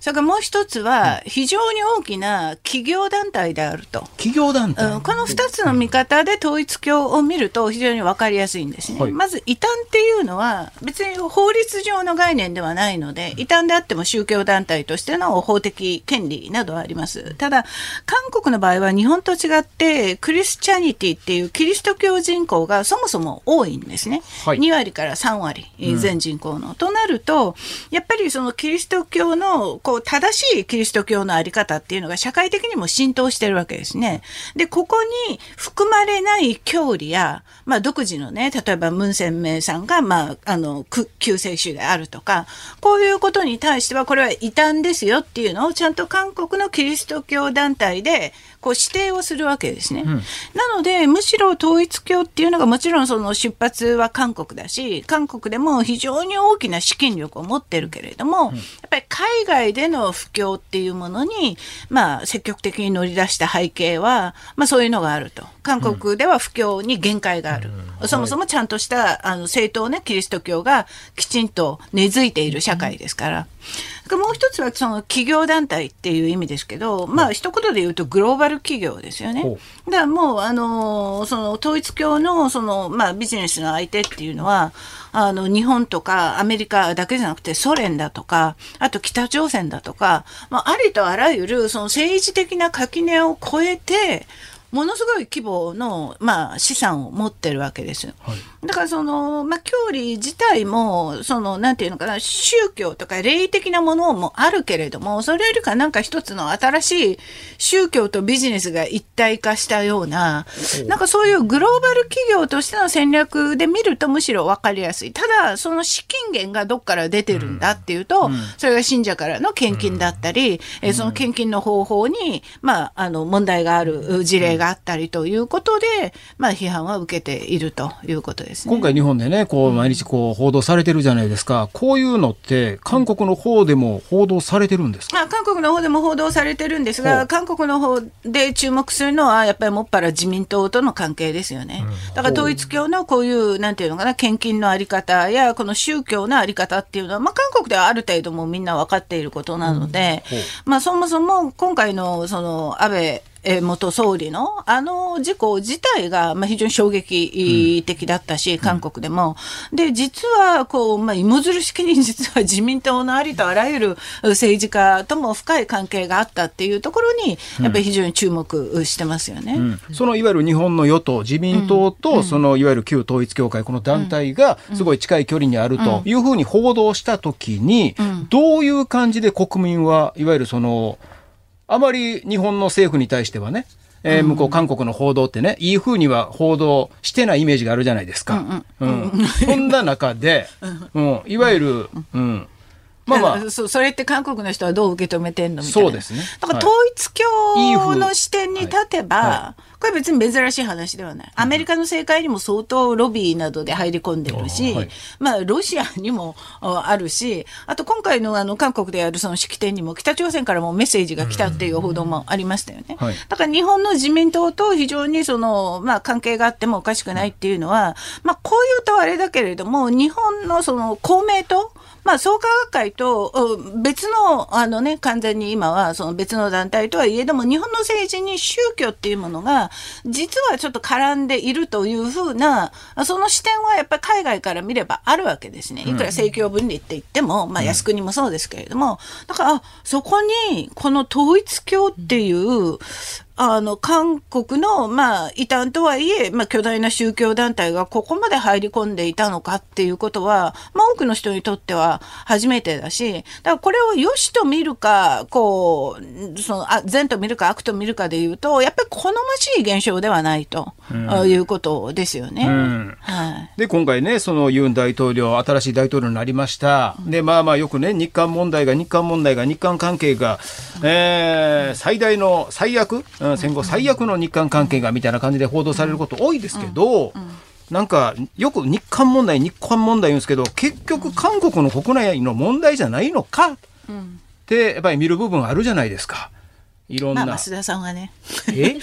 それからもう一つは、非常に大きな企業団体であると。企業団体。うん、この2つの見方で統一教を見ると非常に分かりやすいんですね。はいまず異端っていうのは別に法律上の概念ではないので異端であっても宗教団体としての法的権利などはあります。ただ韓国の場合は日本と違ってクリスチャニティっていうキリスト教人口がそもそも多いんですね。はい2割から3割えー全人口の。となるとやっぱりそのキリスト教のこう正しいキリスト教のあり方っていうのが社会的にも浸透してるわけですね。で、ここに含まれない教理や、まあ、独自のね、例えばムン・センメイさんが、まあ、あの、救世主であるとか、こういうことに対しては、これは異端ですよっていうのを、ちゃんと韓国のキリスト教団体で、こう指定をするわけですね。なので、むしろ統一教っていうのがもちろんその出発は韓国だし、韓国でも非常に大きな資金力を持ってるけれども、やっぱり海外での布教っていうものに、まあ、積極的に乗り出した背景は、まあそういうのがあると。韓国では布教に限界がある。そもそもちゃんとした、あの、正当なキリスト教がきちんと根付いている社会ですから。でもう一つはその企業団体っていう意味ですけど、まあ一言で言うとグローバル企業ですよね。ほだからもうあのその統一教のそのまあビジネスの相手っていうのはあの日本とかアメリカだけじゃなくてソ連だとかあと北朝鮮だとか、まあ、ありとあらゆるその政治的な垣根を越えてものすごい規模の、まあ、資産を持ってるわけです。だからその、まあ、教理自体も、その、なんていうのかな、宗教とか霊的なものもあるけれども、それよりかなんか一つの新しい宗教とビジネスが一体化したような、なんかそういうグローバル企業としての戦略で見るとむしろ分かりやすい。ただ、その資金源がどっから出てるんだっていうと、それが信者からの献金だったり、えーその献金の方法に、まあ、あの、問題がある事例があったりということで、まあ、批判は受けているということですね。今回日本でね、こう、毎日こう、報道されてるじゃないですか。こういうのって、韓国の方でも報道されてるんですか？まあ、韓国の方でも報道されてるんですが、韓国の方で注目するのは、やっぱりもっぱら自民党との関係ですよね。だから統一教のこういう、なんていうのかな、献金のあり方や、この宗教のあり方っていうのは、まあ、韓国ではある程度もうみんな分かっていることなので、ほうまあ、そもそも今回の、その、安倍、えー元総理のあの事故自体が、まあ、非常に衝撃的だったし、韓国でも。で、実は、こう、まあ、芋づる式に 実は自民党のありとあらゆる政治家とも深い関係があったっていうところに、やっぱり非常に注目してますよね。そのいわゆる日本の与党、自民党と、そのいわゆる旧統一教会、この団体がすごい近い距離にあるというふうに報道したときに、どういう感じで国民は、いわゆるその、あまり日本の政府に対してはね、えー向こう韓国の報道ってね、いいふうには報道してないイメージがあるじゃないですか。うんそんな中で、うん、いわゆる、うん、まあまあ、そうそれって韓国の人はどう受け止めてんのみたいな。そうですね。だからはい統一教の視点に立てば、はこれ別に珍しい話ではない。アメリカの政界にも相当ロビーなどで入り込んでるし、はいまあロシアにもああるし、あと今回のあの韓国でやるその式典にも北朝鮮からもメッセージが来たっていう報道もありましたよね。はいだから日本の自民党と非常にその、まあ、関係があってもおかしくないっていうのは、まあ、こういうとあれだけれども、日本のその公明党、まあ、創価学会とうん別の、あのね、完全に今はその別の団体とはいえども、日本の政治に宗教っていうものが、実はちょっと絡んでいるというふうな、その視点はやっぱり海外から見ればあるわけですね。いくら政教分離って言っても、まあ、靖国もそうですけれども、だから、あそこに、この統一教っていう、あの、韓国の、まあ、異端とはいえ、まあ、巨大な宗教団体がここまで入り込んでいたのかっていうことは、まあ、多くの人にとっては初めてだし、だからこれを良しと見るか、こう、その、あ善と見るか悪と見るかで言うと、やっぱり好ましい現象ではないと、あいうことですよね。んはい。で、今回ね、そのユン大統領、新しい大統領になりました。で、まあまあよくね、日韓問題が、日韓問題が、日韓関係が、えー最大の最悪、うん戦後最悪の日韓関係が、みたいな感じで報道されること多いですけど、なんか、よく日韓問題、日韓問題言うんですけど、結局韓国の国内の問題じゃないのかって、やっぱり見る部分あるじゃないですか。いろんまあ、な。増田さんはね。え？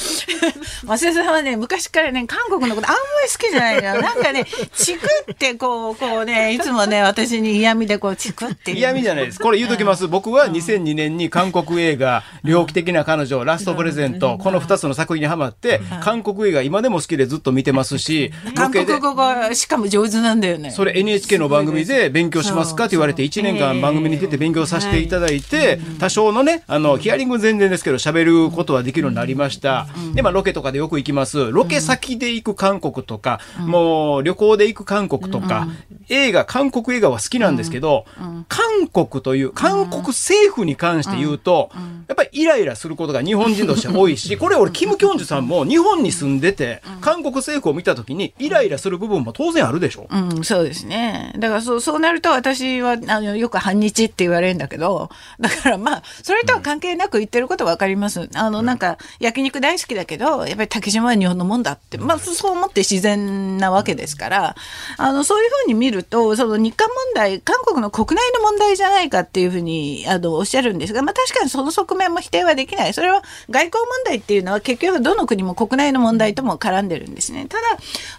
増田さんはね、昔からね、韓国のことあんまり好きじゃないのよ。なんかね、チクってこう、こうね、いつもね、私に嫌味でこう、チクって嫌味じゃないです。これ言うときます。僕は2002年に韓国映画、猟奇的な彼女、ラストプレゼント、この2つの作品にハマって、韓国映画今でも好きでずっと見てますし、韓国語がしかも上手なんだよね。それ NHK の番組で勉強しますかって言われて、1年間番組に出て勉強させていただいて、多少のね、あの、ヒアリング全然ですけど、喋ることはできるようになりました。で、まあ、ロケとかでよく行きます。ロケ先で行く韓国とか、もう旅行で行く韓国とか、映画、韓国映画は好きなんですけど、韓国という、韓国政府に関して言うと、やっぱりイライラすることが日本人として多いし、これ俺、キム・キョンジュさんも日本に住んでて、韓国政府を見たときにイライラする部分も当然あるでしょ。うん、そうですね。だからそう、そうなると私は、あの、よく反日って言われるんだけど、だからまあ、それとは関係なく言ってることはわかります。あの、なんか、焼肉大好きだけど、やっぱり竹島は日本のもんだって、まあ、そう思って自然なわけですから、あの、そういうふうに見ると、その日韓問題、韓国の国内の問題じゃないかっていうふうに、あの、おっしゃるんですが、まあ、確かにその側面も否定はできない。それは外交問題っていうのは結局どの国も国内の問題とも絡んでるんですね。ただ、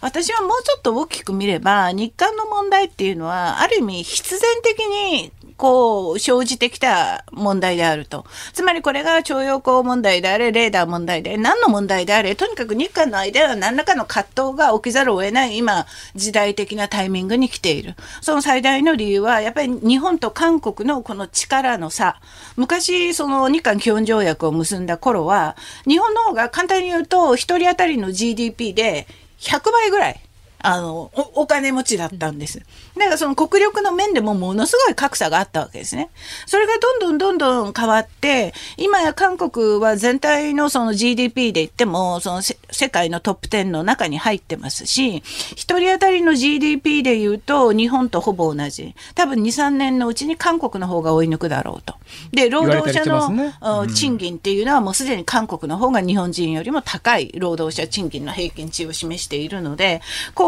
私はもうちょっと大きく見れば、日韓の問題っていうのは、ある意味必然的にこう、生じてきた問題であると。つまりこれが徴用工問題であれ、レーダー問題で、何の問題であれ、とにかく日韓の間では何らかの葛藤が起きざるを得ない今、時代的なタイミングに来ている。その最大の理由は、やっぱり日本と韓国のこの力の差。昔、その日韓基本条約を結んだ頃は、日本の方が簡単に言うと、一人当たりの GDP で100倍ぐらいあのお、お金持ちだったんです。だからその国力の面でもものすごい格差があったわけですね。それがどんどんどんどん変わって、今や韓国は全体のその GDP で言っても、その世界のトップ10の中に入ってますし、一人当たりの GDP で言うと日本とほぼ同じ。多分2、3年のうちに韓国の方が追い抜くだろうと。で、労働者の、ねうん、賃金っていうのはもうすでに韓国の方が日本人よりも高い労働者賃金の平均値を示しているので、こう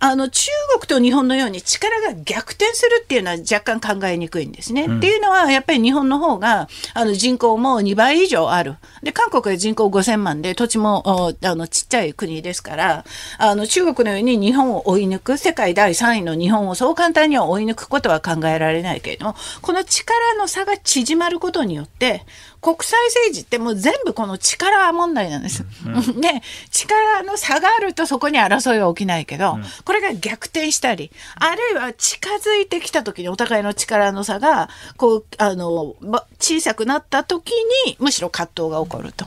あの、中国と日本のように力が逆転するっていうのは若干考えにくいんですね。うん、っていうのは、やっぱり日本の方が、あの、人口も2倍以上ある。で、韓国は人口5000万で、土地も、あの、ちっちゃい国ですから、あの、中国のように日本を追い抜く、世界第3位の日本をそう簡単には追い抜くことは考えられないけれども、この力の差が縮まることによって、国際政治ってもう全部この力問題なんです。うん、で、力の差があるとそこに争いは起きないけど、うん、これが逆転したり、あるいは近づいてきた時にお互いの力の差が、こう、あの、小さくなった時に、むしろ葛藤が起こると。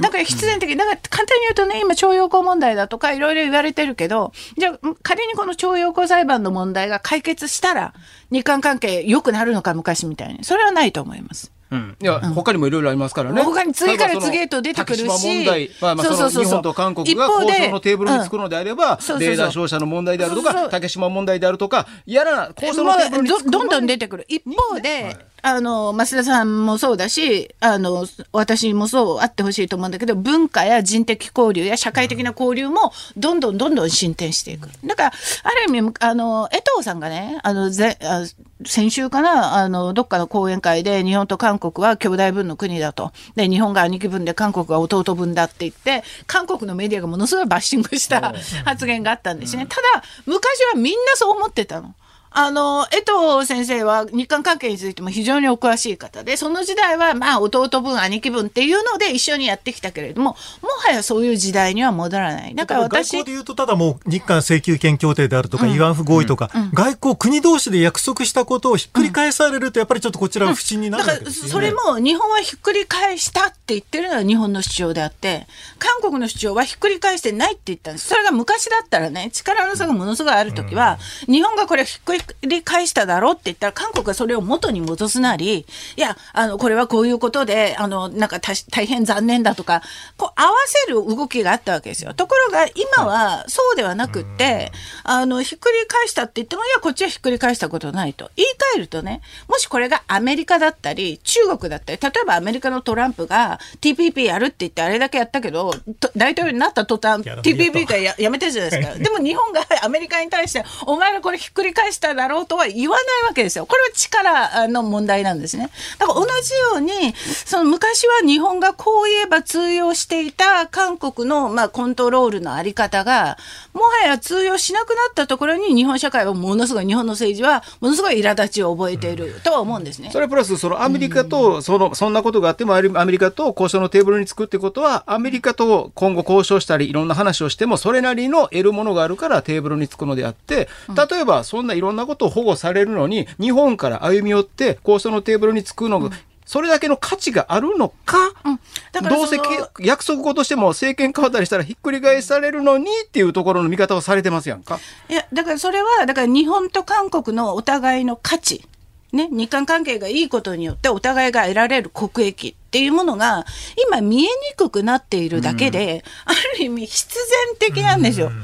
だから必然的に、だから簡単に言うとね、今、徴用工問題だとかいろいろ言われてるけど、じゃあ仮にこの徴用工裁判の問題が解決したら、日韓関係良くなるのか、昔みたいに。それはないと思います。うん、いや、他にもいろいろありますからね。他に次から次へと出てくるし。問題、まあ、まあ、その日本と韓国が交渉のテーブルにつくのであれば、レーダー照射の問題であるとか、竹島問題であるとか、やらな、交渉のテーブルにつくどんどん出てくる。一方で、はいあの、増田さんもそうだし、あの、私もそうあってほしいと思うんだけど、文化や人的交流や社会的な交流も、どんどんどんどん進展していく。だから、ある意味、あの、江藤さんがね、あの、ぜあ先週かな、あの、どっかの講演会で、日本と韓国は兄弟分の国だと。で、日本が兄貴分で韓国が弟分だって言って、韓国のメディアがものすごいバッシングした発言があったんですね。ただ、昔はみんなそう思ってたの。あの、江藤先生は日韓関係についても非常にお詳しい方で、その時代はまあ弟分、兄貴分っていうので一緒にやってきたけれども、もはやそういう時代には戻らない。だから私。外交で言うと、ただもう日韓請求権協定であるとか、うん、慰安婦合意とか、うん、外交、国同士で約束したことをひっくり返されると、やっぱりちょっとこちらは不審になるわけですよね、うん、だからそれも日本はひっくり返したって言ってるのは日本の主張であって、韓国の主張はひっくり返してないって言ったんです。それが昔だったらね、力の差がものすごいあるときは、日本がこれひっくり返しただろって言ったら、韓国はそれを元に戻すなり、いや、あの、これはこういうことで、あの、なんか大変残念だとか、こう合わせる動きがあったわけですよ。ところが、今はそうではなくって、あの、ひっくり返したって言っても、いや、こっちはひっくり返したことないと。言い換えるとね、もしこれがアメリカだったり、中国だったり、例えばアメリカのトランプが TPP やるって言ってあれだけやったけど、大統領になった途端、TPP がややめてるじゃないですか。でも日本がアメリカに対して、お前らこれひっくり返したただろうとは言わないわけですよ。これは力の問題なんですね。だから同じように、その昔は日本がこう言えば通用していた韓国のまあコントロールのあり方が、もはや通用しなくなったところに日本社会はものすごい、日本の政治はものすごい苛立ちを覚えているとは思うんですね。それプラス、そのアメリカと、その、そんなことがあっても、アメリカと交渉のテーブルにつくってことは、アメリカと今後交渉したり、いろんな話をしても、それなりの得るものがあるからテーブルにつくのであって、例えば、そんないろんなことを保護されるのに、日本から歩み寄って交渉のテーブルにつくのが、それだけの価値があるのか、うん、どうせ約束事しても政権変わったりしたらひっくり返されるのにっていうところの見方をされてますやんか。いや、だからそれは、だから日本と韓国のお互いの価値。ね、日韓関係がいいことによってお互いが得られる国益っていうものが今見えにくくなっているだけで、うん、ある意味必然的なんですよ。うん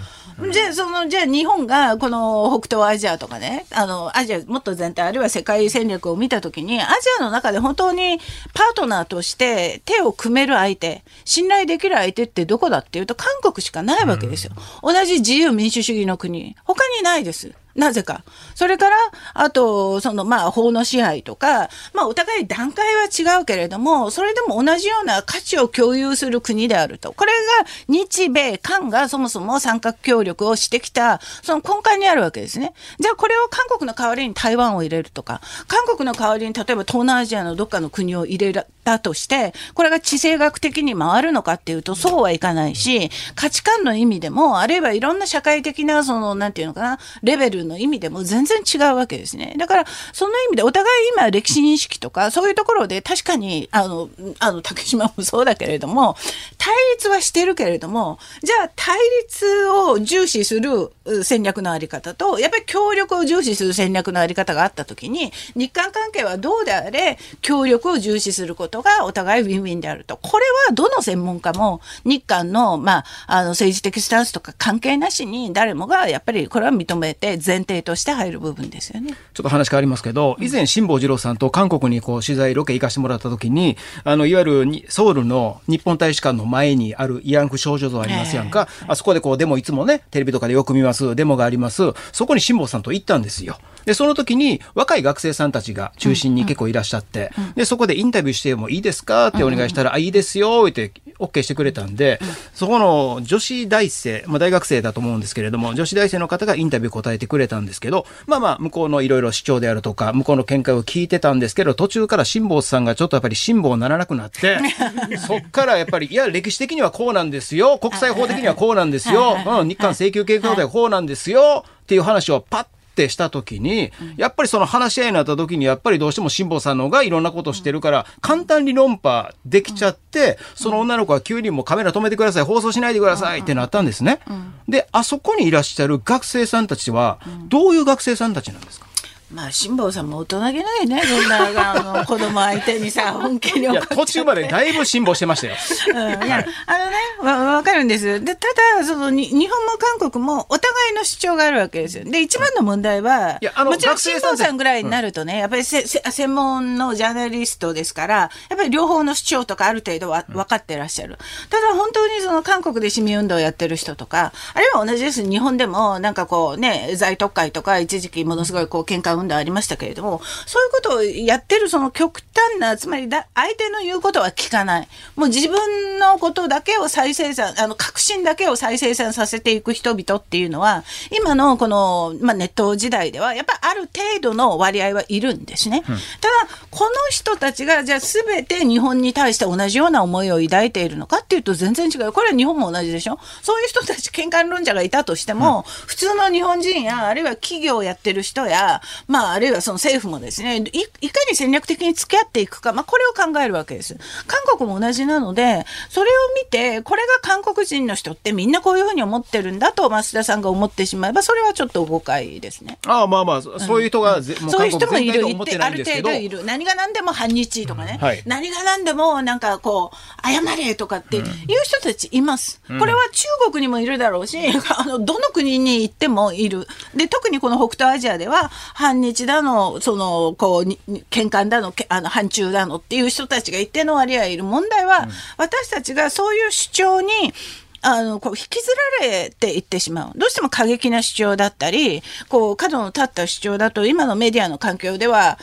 じゃあ、その、じゃあ日本がこの北東アジアとかね、あの、アジアもっと全体、あるいは世界戦略を見たときに、アジアの中で本当にパートナーとして手を組める相手、信頼できる相手ってどこだっていうと、韓国しかないわけですよ。同じ自由民主主義の国、他にないです。なぜか。それから、あと、その、まあ、法の支配とか、まあ、お互い段階は違うけれども、それでも同じような価値を共有する国であると。これが、日米韓がそもそも三角協力をしてきた、その根幹にあるわけですね。じゃあ、これを韓国の代わりに台湾を入れるとか、韓国の代わりに例えば東南アジアのどっかの国を入れたとして、これが地政学的に回るのかっていうと、そうはいかないし、価値観の意味でも、あるいはいろんな社会的な、その、なんていうのかな、レベルの意味でも全然違うわけですね。だから、その意味でお互い今歴史認識とか、そういうところで確かに、あの、あの、竹島もそうだけれども、対立はしてるけれども、じゃあ対立を重視する戦略のあり方と、やっぱり協力を重視する戦略のあり方があったときに、日韓関係はどうであれ、協力を重視することがお互いウィンウィンであると。これはどの専門家も日韓の、まあ、あの政治的スタンスとか関係なしに誰もがやっぱりこれは認めて前提として入る部分ですよね。ちょっと話変わりますけど、以前辛坊治郎さんと韓国にこう取材ロケ行かしてもらった時に、あのいわゆるソウルの日本大使館の前にある慰安婦少女像ありますやんか。あそこでこうデモいつもねテレビとかでよく見ますデモがあります。そこに辛坊さんと行ったんですよ。で、その時に若い学生さんたちが中心に結構いらっしゃって、で、そこでインタビューしてもいいですか？ってお願いしたら、あ、いいですよって OK してくれたんで、そこの女子大生、まあ大学生だと思うんですけれども、女子大生の方がインタビュー答えてくれたんですけど、まあまあ、向こうのいろいろ主張であるとか、向こうの見解を聞いてたんですけど、途中から辛坊さんがちょっとやっぱり辛抱ならなくなって、そっからやっぱり、いや、歴史的にはこうなんですよ、国際法的にはこうなんですよ、うん、日韓請求計画ではこうなんですよ、っていう話をパッってした時に、やっぱりその話し合いになった時に、やっぱりどうしても辛坊さんの方がいろんなことをしてるから、簡単に論破できちゃって、その女の子は急にもうカメラ止めてください、放送しないでくださいってなったんですね。で、あそこにいらっしゃる学生さんたちは、どういう学生さんたちなんですか？まあ辛坊さんも大人げないねそんなあの子供相手にさ本気に途中までだいぶ辛抱してましたよ。うん、いやあのねわかるんです。でただそのに日本も韓国もお互いの主張があるわけですよ。で一番の問題は、いやあのもちろん辛坊さんぐらいになるとね、やっぱりせせ専門のジャーナリストですからやっぱり両方の主張とかある程度は分かってらっしゃる。ただ本当にその韓国で市民運動をやってる人とかあるいは同じです日本でもなんかこうね在特会とか一時期ものすごいこう喧嘩運動ありましたけれども、そういうことをやってるその極端な、つまりだ相手の言うことは聞かない。もう自分のことだけを再生産、あの、革新だけを再生産させていく人々っていうのは、今のこの、まあ、ネット時代では、やっぱある程度の割合はいるんですね。うん、ただ、この人たちが、じゃあ全て日本に対して同じような思いを抱いているのかっていうと全然違う。これは日本も同じでしょそういう人たち、喧嘩論者がいたとしても、うん、普通の日本人や、あるいは企業をやってる人や、まあ、あるいはその政府もですねい、いかに戦略的に付き合っていくか、まあ、これを考えるわけです。韓国も同じなので、それを見て、これが韓国人の人ってみんなこういうふうに思ってるんだと、増田さんが思ってしまえば、それはちょっと誤解ですね。ああ、まあまあ、そういう人が、うん、そういう人もいる、いてある程度いる。何が何でも反日とかね、うんはい、何が何でもなんかこう、謝れとかっていう人たちいます。うん、これは中国にもいるだろうし、あの、どの国に行ってもいる。で、特にこの北東アジアでは、反日だの、その、こう、喧嘩だの、あの、反中だのっていう人たちが一定の割合いる問題は、うん、私たちがそういう主張に、あの、こう、引きずられていってしまう。どうしても過激な主張だったり、こう、角の立った主張だと、今のメディアの環境では、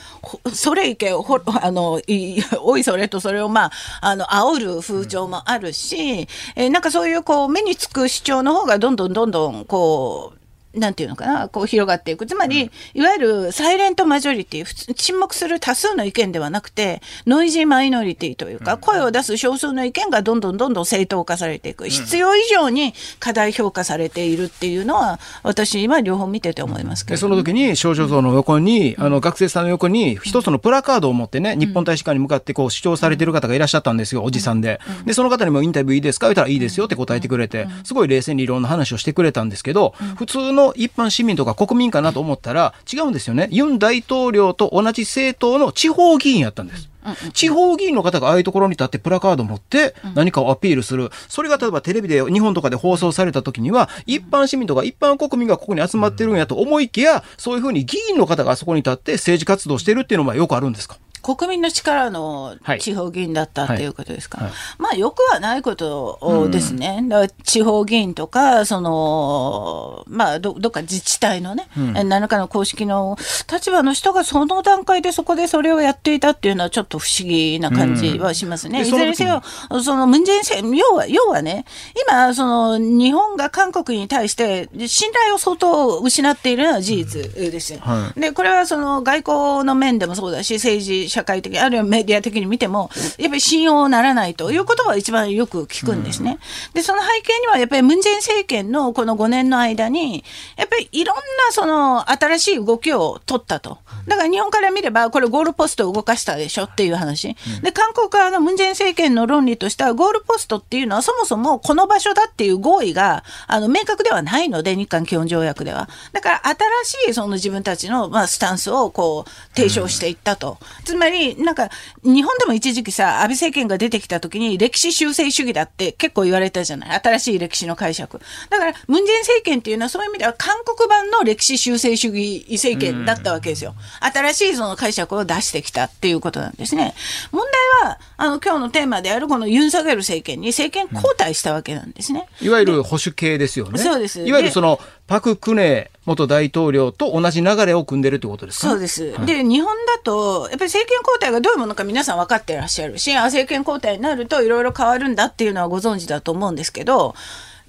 それいけ、ほあの、い おいそれとそれを、まあ、あの、煽る風潮もあるし、えー、なんかそういう、こう、目につく主張の方が、どんどんどんどん、こう、なんていうのかな、こう広がっていく。つまり、いわゆるサイレントマジョリティ、沈黙する多数の意見ではなくて、ノイジーマイノリティというか、声を出す少数の意見がどんどんどんどん正当化されていく。必要以上に過大評価されているっていうのは、私は両方見てて思いますけど、その時に少女像の横に、あの学生さんの横に一つのプラカードを持ってね、日本大使館に向かってこう主張されてる方がいらっしゃったんですよ、おじさんで。で、その方にもインタビューいいですか？言ったらいいですよって答えてくれて、すごい冷静にいろんな話をしてくれたんですけど、普通の一般市民とか国民かなと思ったら違うんですよね。ユン大統領と同じ政党の地方議員やったんです。地方議員の方がああいうところに立ってプラカードを持って何かをアピールする。それが例えばテレビで日本とかで放送された時には、一般市民とか一般国民がここに集まってるんやと思いきや、そういうふうに議員の方があそこに立って政治活動してるっていうのはよくあるんですか国民の力の地方議員だったっていうことですか？はい。はい、まあ、よくはないことですね。うん、だから地方議員とか、その、まあど、どっか自治体のね、うん、何らかの公式の立場の人がその段階でそこでそれをやっていたっていうのはちょっと不思議な感じはしますね。うん、いずれにせよ、そのムンジェイン政要は、要はね、今、その日本が韓国に対して信頼を相当失っているのは事実ですよ。はい、で、これはその外交の面でもそうだし、政治、社会的、あるいはメディア的に見ても、やっぱり信用ならないということは一番よく聞くんですね。うん、で、その背景にはやっぱりムン・ジェイン政権のこの5年の間に、やっぱりいろんなその新しい動きを取ったと。だから日本から見れば、これゴールポストを動かしたでしょっていう話。で、韓国側のムン・ジェイン政権の論理としては、ゴールポストっていうのはそもそもこの場所だっていう合意が、あの、明確ではないので、日韓基本条約では。だから新しいその自分たちの、まあ、スタンスをこう、提唱していったと。つまり、なんか、日本でも一時期さ、安倍政権が出てきた時に歴史修正主義だって結構言われたじゃない？新しい歴史の解釈。だから、ムンジェイン政権っていうのはそういう意味では韓国版の歴史修正主義政権だったわけですよ。新しいその解釈を出してきたっていうことなんですね。問題は、あの、今日のテーマであるこのユン・ソギョル政権に政権交代したわけなんですね。いわゆる保守系ですよね。そうです。いわゆるその、パク・クネ元大統領と同じ流れを組んでるってことですかそうです。はい、で、日本だと、やっぱり政権交代がどういうものか皆さん分かってらっしゃるし、政権交代になるといろいろ変わるんだっていうのはご存知だと思うんですけど、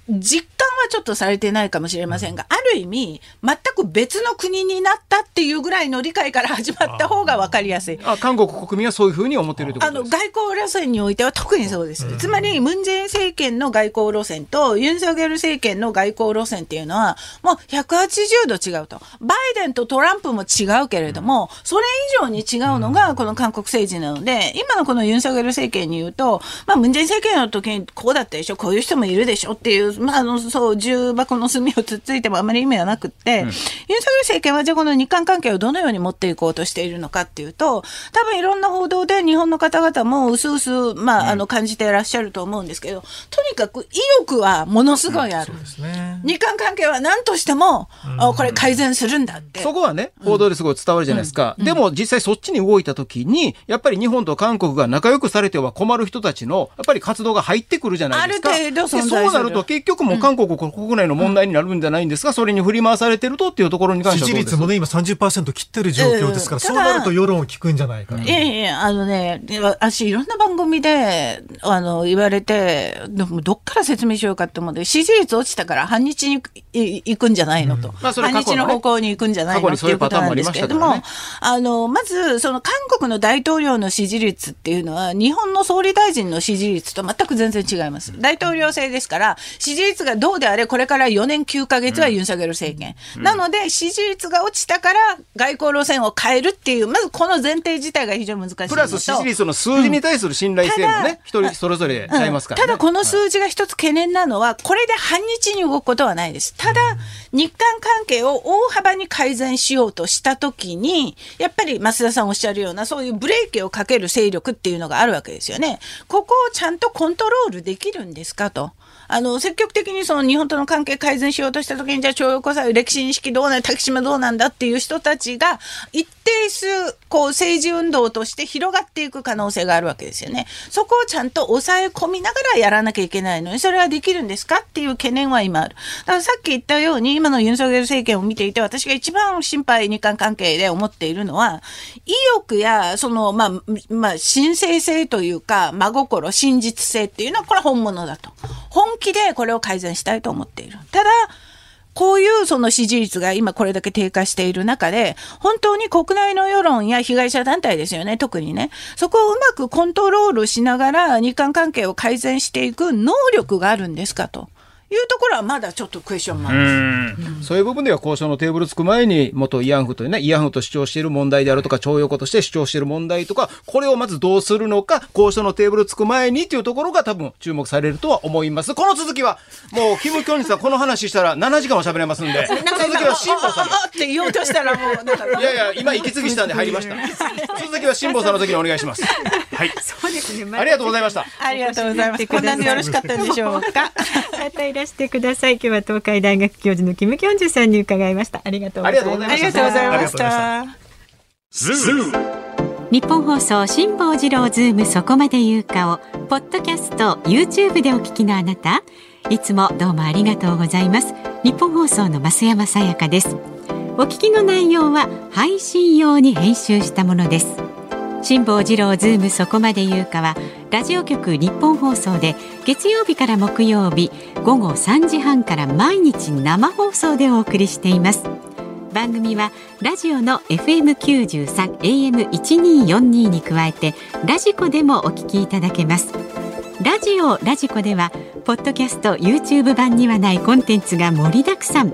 実感はちょっとされてないかもしれませんが、ある意味、全く別の国になったっていうぐらいの理解から始まった方が分かりやすい。あ韓国国民はそういうふうに思ってるあの、外交路線においては特にそうです。うん、つまり、ムン・ジェイン政権の外交路線と、ユン・ソギョル政権の外交路線っていうのは、もう180度違うと。バイデンとトランプも違うけれども、それ以上に違うのが、この韓国政治なので、今のこのユン・ソギョル政権に言うと、まあ、ムン・ジェイン政権の時にこうだったでしょ、こういう人もいるでしょっていう、まあ、あの、そう、重箱の隅をつっついてもあまり意味はなくって、うん、ユン・ソギョル政権はじゃあこの日韓関係をどのように持っていこうとしているのかっていうと、多分いろんな報道で日本の方々もうすうす、まあ、あの、感じていらっしゃると思うんですけど、とにかく意欲はものすごいある。うんね、日韓関係は何としても、うん、これ改善するんだって。そこはね、報道ですごい伝わるじゃないですか。でも実際そっちに動いたときに、やっぱり日本と韓国が仲良くされては困る人たちの、やっぱり活動が入ってくるじゃないですか。ある程度そうなると結局も韓国国内の問題になるんじゃないんですか、それに振り回されてるとっていうところに関しては支持率もね、今30%切ってる状況ですから、そうなると世論を聞くんじゃないかな。いやいや、あのね、私、いろんな番組で、あの、言われて、どっから説明しようかって思って、支持率落ちたから反日に行くんじゃないのと。まあ、反日の方向に行くんじゃないのっていうことなんですけれども、あの、まず、その韓国の大統領の支持率っていうのは、日本の総理大臣の支持率と全く全然違います。大統領制ですから、支持率がどうであれ、これから4年9ヶ月はユン・ソギョル政権、うん、なので支持率が落ちたから外交路線を変えるっていうまずこの前提自体が非常に難しいプラス支持率の数字に対する信頼性もね、一、うん、人それぞれちゃいますから、ね、ただこの数字が一つ懸念なのはこれで反日に動くことはないです。ただ日韓関係を大幅に改善しようとしたときにやっぱり増田さんおっしゃるようなそういうブレーキをかける勢力っていうのがあるわけですよね。ここをちゃんとコントロールできるんですかとあの積極的にその日本との関係改善しようとした時に、じゃあ徴用工債、歴史認識どうなんだ、竹島どうなんだっていう人たちが、一定数、こう、政治運動として広がっていく可能性があるわけですよね。そこをちゃんと抑え込みながらやらなきゃいけないのに、それはできるんですか？っていう懸念は今ある。だからさっき言ったように、今のユン・ソギョル政権を見ていて、私が一番心配、日韓関係で思っているのは、意欲や、その、まあ、まあ、神聖性というか、真心、真実性っていうのは、これは本物だと。本気でこれを改善したいと思っている。ただ、こういうその支持率が今これだけ低下している中で、本当に国内の世論や被害者団体ですよね、特にね。そこをうまくコントロールしながら日韓関係を改善していく能力があるんですかと。いうところはまだちょっとクエスチョンマークです。そういう部分では交渉のテーブルつく前に元慰安婦というね、慰安婦と主張している問題であるとか、徴用工として主張している問題とか、これをまずどうするのか、交渉のテーブルつく前にというところが多分注目されるとは思います。この続きは、もう、キム・キョンジさん、この話したら7時間は喋れますんで、続きは辛坊さんって言おうとしたらもう、なんか。いやいや、今息継ぎしたんで入りました。続きは辛坊さんの時にお願いします。はい。そうですね。ありがとうございました。ありがとうございます。こんなによろしかったんでしょうか。してください。今日は東海大学教授のキム・キョンジュさんに伺いました。ありがとうございました。ありがとうございました。日本放送辛坊治郎ズームそこまで言うかをポッドキャスト YouTube でお聞きのあなた。いつもどうもありがとうございます。日本放送の増山さやかです。お聞きの内容は配信用に編集したものです辛坊治郎ズームそこまで言うかはラジオ局日本放送で月曜日から木曜日午後3時半から毎日生放送でお送りしています。番組はラジオの FM93 AM1242 に加えてラジコでもお聞きいただけます。ラジオラジコではポッドキャスト YouTube 版にはないコンテンツが盛りだくさん。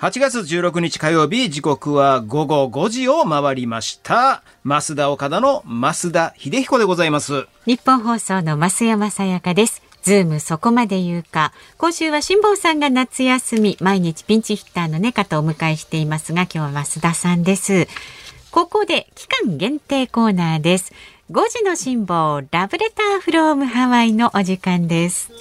8月16日火曜日、時刻は午後5時を回りました。ますだおかだの増田英彦でございます。ニッポン放送の増山さやかです。ズームそこまで言うか。今週は辛坊さんが夏休み、毎日ピンチヒッターのね、方をお迎えしていますが、今日は増田さんです。ここで期間限定コーナーです。5時の辛抱、ラブレターフロームハワイのお時間です。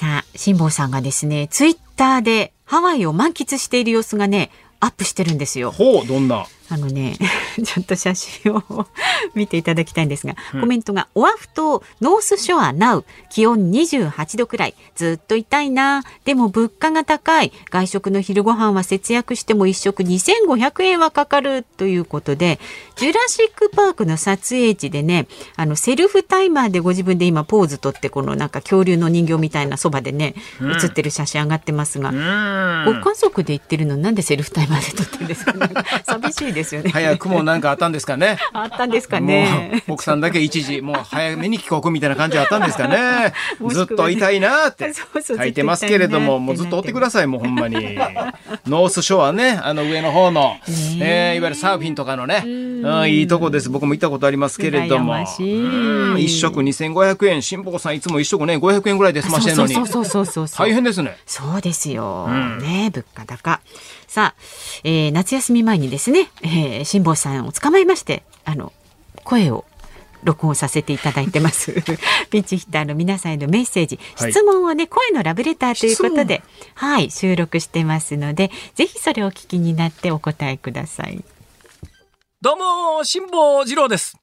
さあ、辛坊さんがですね、ツイッターでハワイを満喫している様子がね、アップしてるんですよ。ほう、どんな？あのね、ちょっと写真を見ていただきたいんですが、うん、コメントが、オアフ島ノースショア now、気温28度くらい、ずっといたいな。でも物価が高い。外食の昼ご飯は節約しても一食2500円はかかるということで、ジュラシックパークの撮影地でね、あの、セルフタイマーでご自分で今ポーズとって、このなんか恐竜の人形みたいなそばでね、写ってる写真上がってますが、ご家族で行ってるのなんでセルフタイマーで撮ってるんですかね。寂しいですよね。早くもなんかあったんですかね。あったんですかね。奥さんだけ一時、もう早めに帰国みたいな感じあったんですかね。ずっといたいなって書いてますけれども、もうずっとおってください、もうほんまに。ノースショアね、あの上の方の、えー、いわゆるサーフィンとかのね、うん、いいとこです。僕も行ったことありますけれども。一食2500円、辛坊さんいつも一食ね、500円ぐらいで済ましてるのに。そうそうそうそう大変ですね。そうですよ。うん、ね物価高。さあ、えー、夏休み前にですね、えー、辛坊さんを捕まえまして、あの、声を録音させていただいてます。ピンチヒッターの皆さんへのメッセージ、質問をね、声のラブレターということで、はい、収録してますので、ぜひそれをお聞きになってお答えください。どうも、辛坊治郎です。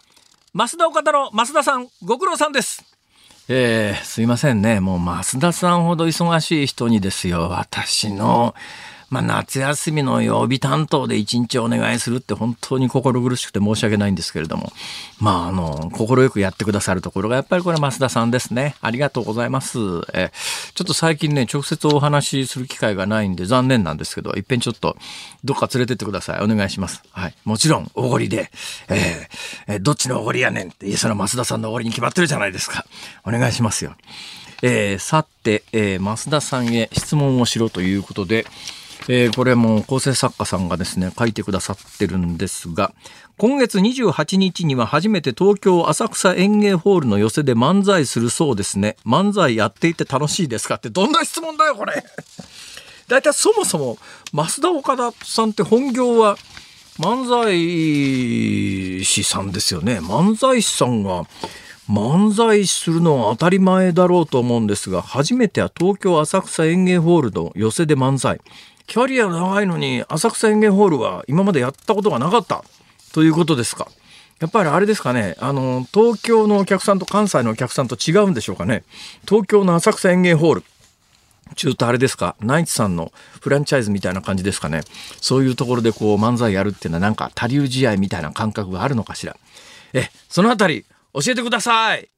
増田岡田の増田さん、ご苦労さんです。えー、すいませんね。もう増田さんほど忙しい人にですよ、私の、まあ、夏休みの曜日担当で一日お願いするって本当に心苦しくて申し訳ないんですけれども、まあ、あの、快くやってくださるところがやっぱりこれ増田さんですね。ありがとうございます。え、ちょっと最近ね、直接お話しする機会がないんで残念なんですけど、いっぺんちょっとどっか連れてってください。お願いします。はい。もちろん、おごりで、えーどっちのおごりやねんって、その増田さんのおごりに決まってるじゃないですか。お願いしますよ。えーさて、えー増田さんへ質問をしろということで、えーこれも構成作家さんがですね、書いてくださってるんですが、今月28日には初めて東京浅草園芸ホールの寄せで漫才するそうですね。漫才やっていて楽しいですかって、どんな質問だよ、これ。だいたいそもそも、増田岡田さんって本業は漫才師さんですよね。漫才師さんが漫才するのは当たり前だろうと思うんですが、初めては東京浅草園芸ホールの寄せで漫才。キャリア長いのに浅草園芸ホールは今までやったことがなかったということですか。やっぱりあれですかね、あの、東京のお客さんと関西のお客さんと違うんでしょうかね。東京の浅草園芸ホール。中途あれですかナイツさんのフランチャイズみたいな感じですかねそういうところでこう漫才やるっていうのはなんか他流試合みたいな感覚があるのかしらえそのあたり教えてください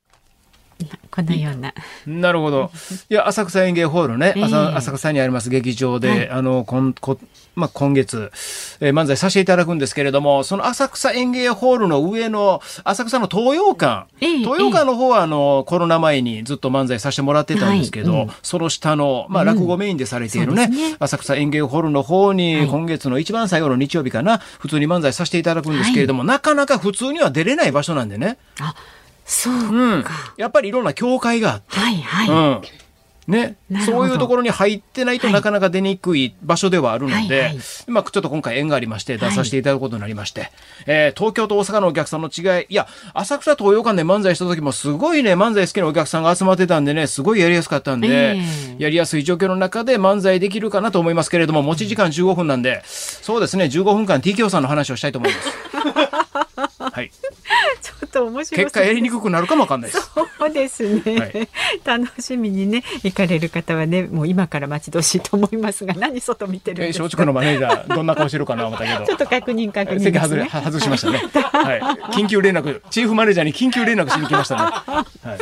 このような。なるほど。いや、浅草園芸ホールね、ええ。浅浅草にあります劇場で、あの、こんこまあ、今月、えー漫才させていただくんですけれども、その浅草園芸ホールの上の、浅草の東洋館、ええ東洋館の方は、あの、コロナ前にずっと漫才させてもらってたんですけど、はいうん。その下の、まあ、落語メインでされているね、そうですね。浅草園芸ホールの方に、はい。今月の一番最後の日曜日かな、普通に漫才させていただくんですけれども、なかなか普通には出れない場所なんでね、あ、そううん。か。、やっぱりいろんな教会があって、はいはい。うん。ね。そういうところに入ってないとはい。なかなか出にくい場所ではあるので、はいはい。まあちょっと今回縁がありまして出させていただくことになりまして、えー東京と大阪のお客さんの違い、いや、浅草東洋館で漫才した時もすごいね、漫才好きなお客さんが集まってたんでね、すごいやりやすかったんで、ええ。やりやすい状況の中で漫才できるかなと思いますけれども、持ち時間15分なんで、そうですね、15分間 TKO さんの話をしたいと思います。はい。ちょっと面白い。結果やりにくくなるかもわかんないです。そうですね、はい楽しみにね行かれる方はねもう今から待ち遠しいと思いますが何外見てるんえーですか？松竹のマネージャー、どんな顔してるかな思ったけど。ちょっと確認確認ね外れ外しましたね。はい。緊急連絡、チーフマネージャーに緊急連絡しに来ましたね。はい。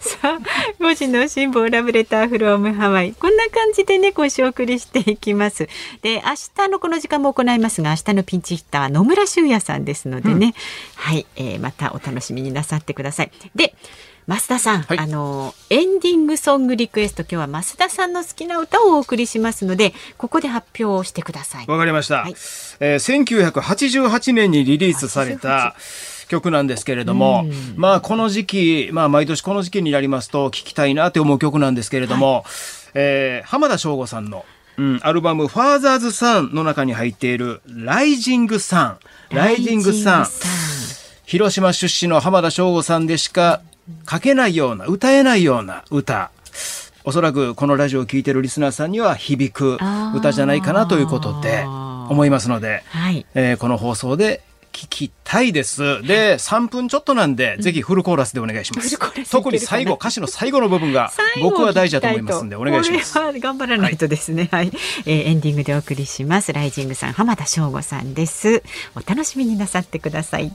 さあ5時の辛抱ラブレターフロームハワイこんな感じでねご紹介していきますで明日のこの時間も行いますが明日のピンチヒッターは野村修也さんですのでね、はい、えーまたお楽しみになさってください。で増田さん、はい。あのエンディングソングリクエスト今日は増田さんの好きな歌をお送りしますのでここで発表をしてください。わかりました。はい。えー1988年にリリースされた曲なんですけれども、まあこの時期、まあ毎年この時期になりますと聴きたいなって思う曲なんですけれども、えー浜田省吾さんの、うん、アルバム「ファーザーズ・サン」の中に入っている「ライジング・サン」「ライジング・サン」広島出身の浜田省吾さんでしか書けないような歌えないような歌。おそらくこのラジオを聴いてるリスナーさんには響く歌じゃないかなということで思いますので、はい。えーこの放送で聞きたいです。で、3分ちょっとなんで、ぜひフルコーラスでお願いします特に最後、歌詞の最後の部分が僕は大事だと思いますんで、お願いします。これは頑張らないとですね。はい、えーエンディングでお送りします。 Rising Sun、浜田省吾さんです。お楽しみになさってください。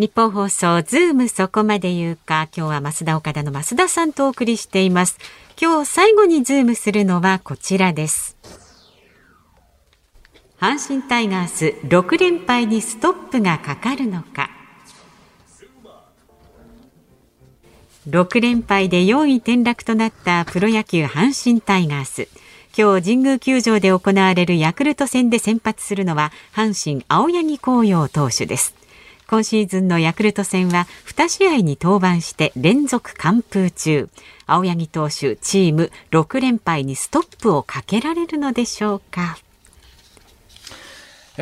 ニッポン放送ズームそこまで言うか今日はますだおかだの増田さんとお送りしています今日最後にズームするのはこちらです阪神タイガース6連敗にストップがかかるのか。6連敗で4位転落となったプロ野球阪神タイガース。今日神宮球場で行われるヤクルト戦で先発するのは阪神青柳光陽投手です。今シーズンのヤクルト戦は2試合に登板して連続完封中。青柳投手チーム6連敗にストップをかけられるのでしょうか。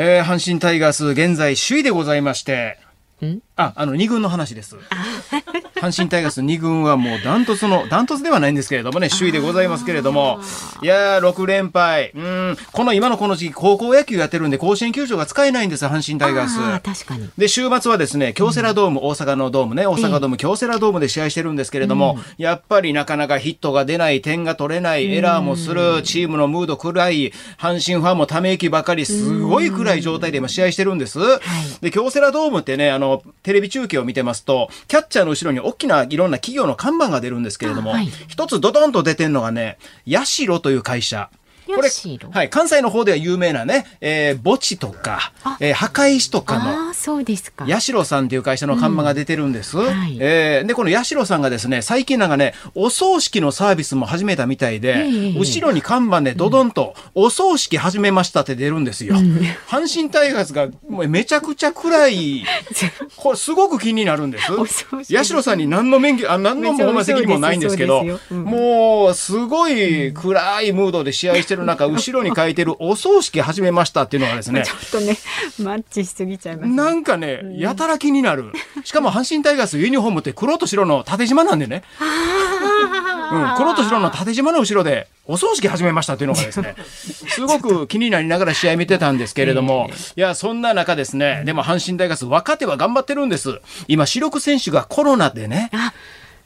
えー阪神タイガース、現在首位でございまして、ん？あ、あの、2軍の話です。阪神タイガース2軍はもうダントツの、ダントツではないんですけれどもね、首位でございますけれども、いやー、6連敗。うん、この今のこの時期、高校野球やってるんで、甲子園球場が使えないんですよ、阪神タイガース。あー確かに。で、週末はですね、京セラドーム、大阪のドームね、大阪ドーム、京セラドームで試合してるんですけれども、やっぱりなかなかヒットが出ない、点が取れない、エラーもする、チームのムード暗い、阪神ファンもため息ばかり、すごい暗い状態で今試合してるんです。で、京セラドームってね、あの、テレビ中継を見てますと、キャッチャーの後ろに大きないろんな企業の看板が出るんですけれども、あはい一つドドンと出てるのがね、ヤシロという会社。これはい、関西の方では有名なね、えー墓地とか、えー墓石とかの、そうですか。八代さんという会社の看板が出てるんです。はいえーで、この八代さんがですね、最近なんかね、お葬式のサービスも始めたみたいで、ええ後ろに看板でドドンと、お葬式始めましたって出るんですよ。阪神タイガースがもうめちゃくちゃ暗い、これすごく気になるんですお葬。式八代さんに何の免許、あ、何の責任もないんですけどそううん、もうすごい暗いムードで試合してる中、後ろに書いてるお葬式始めましたっていうのがですね、ちょっとね、マッチしすぎちゃいますね。なんかね、やたら気になる。しかも阪神タイガースユニフォームって黒と白の縦縞なんでね。うん、黒と白の縦縞の後ろでお葬式始めましたっていうのがですね、すごく気になりながら試合見てたんですけれども、いや、そんな中ですね、でも阪神タイガース若手は頑張ってるんです。今、主力選手がコロナでね、あ、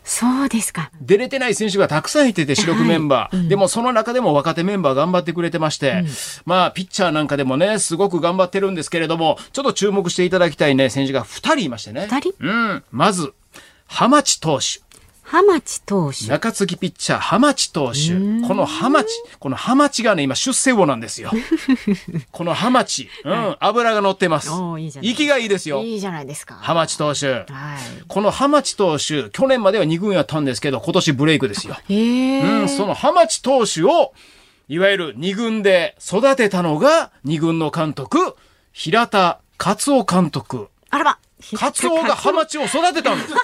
そうですか。出れてない選手がたくさんいてて、主力メンバー。でもその中でも若手メンバー頑張ってくれてまして、まあ、ピッチャーなんかでもね、すごく頑張ってるんですけれども、ちょっと注目していただきたいね、選手が2人いましてね。二人？うん。まず、浜地投手。浜地投手。中継ぎピッチャー、浜地投手。この浜地、この浜地がね、今出世魚なんですよ。この浜地。うん。脂が乗ってますいいじゃ。ない息がいいですよ。いいじゃないですか。浜地投手。はい。この浜地投手、去年までは2軍やったんですけど、今年ブレイクですよ。うん、その浜地投手を、いわゆる二軍で育てたのが、二軍の監督、平田勝夫監督。あらば。カツオがハマチを育てたんです。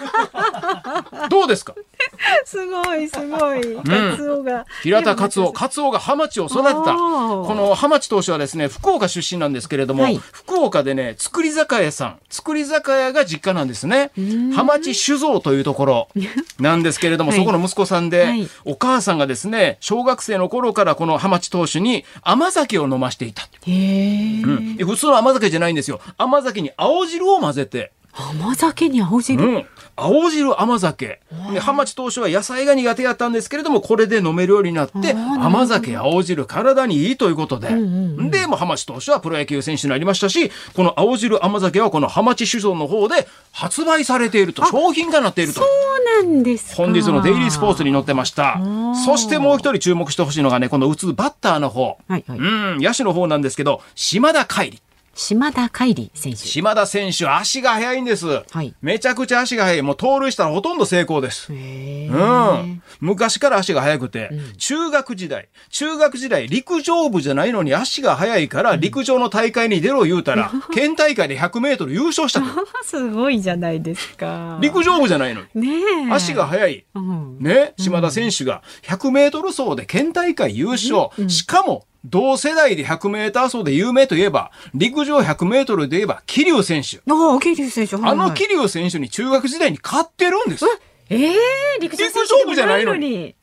どうですか？すごい、すごい。カツオが。平田勝夫、勝夫が浜地を育てた。この浜地投手はですね、福岡出身なんですけれども、はい福岡でね、造り酒屋さん、造り酒屋が実家なんですね。浜地酒造というところ なんですけれども、はいそこの息子さんで、はいお母さんがですね、小学生の頃からこの浜地投手に甘酒を飲ましていた。うんで普通の甘酒じゃないんですよ。甘酒に青汁を混ぜて、甘酒に青汁？うん。青汁甘酒。で、浜地投手は野菜が苦手やったんですけれども、これで飲めるようになって、甘酒、青汁、体にいいということで。で、もう浜地投手はプロ野球選手になりましたし、この青汁甘酒はこの浜地酒造の方で発売されていると、商品化になっていると。そうなんですか。本日のデイリースポーツに載ってました。そしてもう一人注目してほしいのがね、この打つバッターの方。はいはいうん、野手の方なんですけど、島田海里。島田海里選手。島田選手、足が速いんです。はいめちゃくちゃ足が速い。もう盗塁したらほとんど成功です。うん。昔から足が速くて、中学時代、中学時代、陸上部じゃないのに足が速いから、陸上の大会に出ろ言うたら、県大会で100メートル優勝したと。すごいじゃないですか。陸上部じゃないのに。ねえ。足が速い。うん。ね、島田選手が100メートル走で県大会優勝。しかも、同世代で100メーター走で有名といえば、陸上100メートルで言えば、桐生選手。ああ、桐生選手。はいはいあの桐生選手に中学時代に勝ってるんです。ええ陸上選手陸上部じゃないのにに。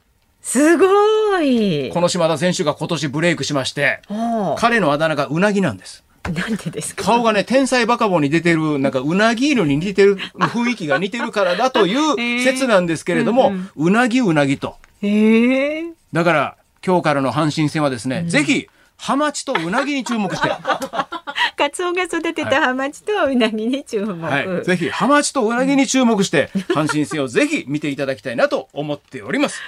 すごい。この島田選手が今年ブレイクしまして、あ彼のあだ名がうなぎなんです。あなんでですか？顔がね、天才バカボンに出てる、なんかうなぎ色に似てる、雰囲気が似てるからだという 説なんですけれども、うなぎうなぎと。ええだから、今日からの阪神戦はですね、ぜひ、ハマチとうなぎに注目して、カツオが育てたハマチとウナギに注目。はい、ぜひ、ハマチとうなぎに注目して、阪神戦をぜひ見ていただきたいなと思っております。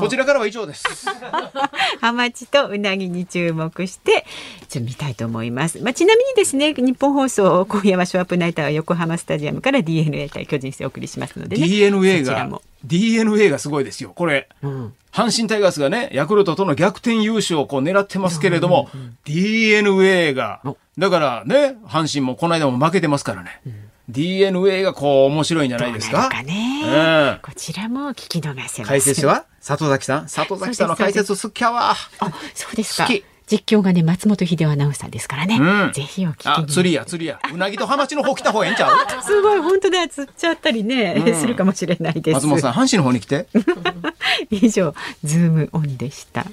こ。ちらからは以上です。ハマチとうなぎに注目してちょっと見たいと思います。まあ、ちなみにですね日本放送今夜はショーアップナイターは横浜スタジアムから DNA 対巨人戦をお送りしますのでね DNA がそちらも、DNA がすごいですよ。これ、うん。阪神タイガースがね、ヤクルトとの逆転優勝をこう狙ってますけれども、DNA がお、だからね、阪神もこの間も負けてますからね、DNA がこう面白いんじゃないですか？かね、うんこちらも聞き逃せ解説は里崎さん。里崎さんの解説好きやわ。あそうですか。好き実況がね松本秀夫アナウンサーですからね、うん。ぜひお聞き釣りや、釣りや。うなぎとハマチの方来た方がええんちゃう。すごい。本当だ釣っちゃったりね、するかもしれないです。松本さん、阪神の方に来て。以上ズームオンでした。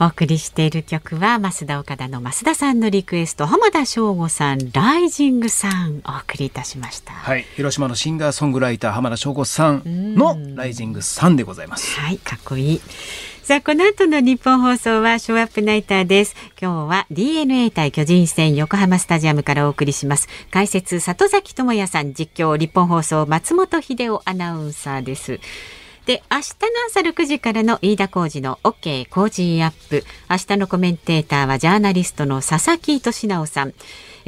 お送りしている曲は増田岡田の増田さんのリクエスト浜田省吾さんライジングさん。お送りいたしました。はい。広島のシンガーソングライター、浜田省吾さんのライジングさんでございます。はい、かっこいい。さあ、この後の日本放送はショーアップナイターです。今日は DNA 対巨人戦横浜スタジアムからお送りします。解説、里崎智也さん、実況、日本放送、松本秀夫アナウンサーです。で、明日の朝6時からの飯田浩二の OK 工事アップ。明日のコメンテーターはジャーナリストの佐々木俊尚さん。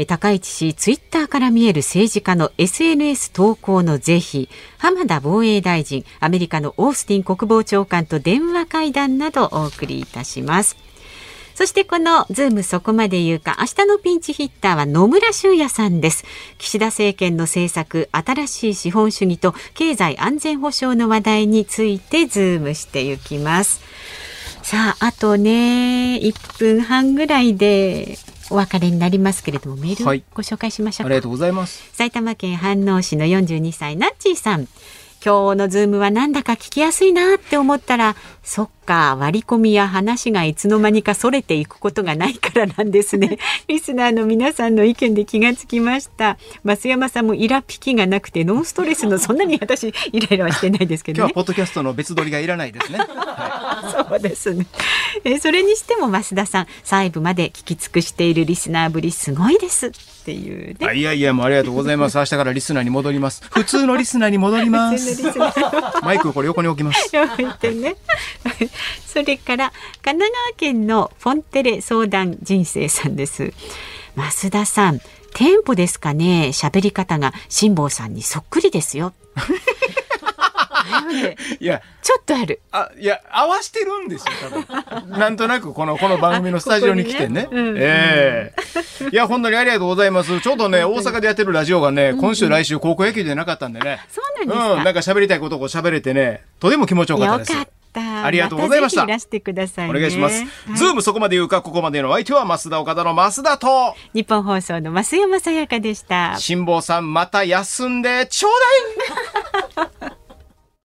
高市氏ツイッターから見える政治家の SNS 投稿の是非浜田防衛大臣アメリカのオースティン国防長官と電話会談などお送りいたします。そしてこのズームそこまで言うか明日のピンチヒッターは野村修也さんです。岸田政権の政策新しい資本主義と経済安全保障の話題についてズームしていきます。さああとね1分半ぐらいでお別れになりますけれどもメールはい。ご紹介しましょうか、ありがとうございます。埼玉県飯能市の42歳ナッチーさん。今日のズームはなんだか聞きやすいなって思ったらそっか割り込みや話がいつの間にかそれていくことがないからなんですね リスナーの皆さんの意見で気がつきました増山さんもイラピキがなくてノンストレスのそんなに私イライラはしてないですけどね今日はポッドキャストの別撮りがいらないですね。は そうですね。えーそれにしても増田さん、細部まで聞き尽くしているリスナーぶりすごいですっていうね。い。やいや、もうありがとうございます。明日からリスナーに戻ります。普通のリスナーに戻ります。マイクをこれ横に置きます。置いてね。それから神奈川県のフォンテレ相談人生さんです。増田さん、テンポですかね？喋り方が辛坊さんにそっくりですよ。いや、ちょっとある。あ、いや、合わしてるんですよ、多分。なんとなく、この、この番組のスタジオに来てね。ここにねうんええいや、本当にありがとうございます。ちょうどね、大阪でやってるラジオがね、今週来週高校野球でなかったんでね。そうなんですか。うん、なんか喋りたいことを喋れてね、とても気持ちよかったです。よかった。ありがとうございましたたぜひいらしてください、ね。お願いします。ズームそこまで言うか、ここまでのお相手は増田岡田の増田と、日本放送の増山さやかでした。辛坊さんまた休んでちょうだい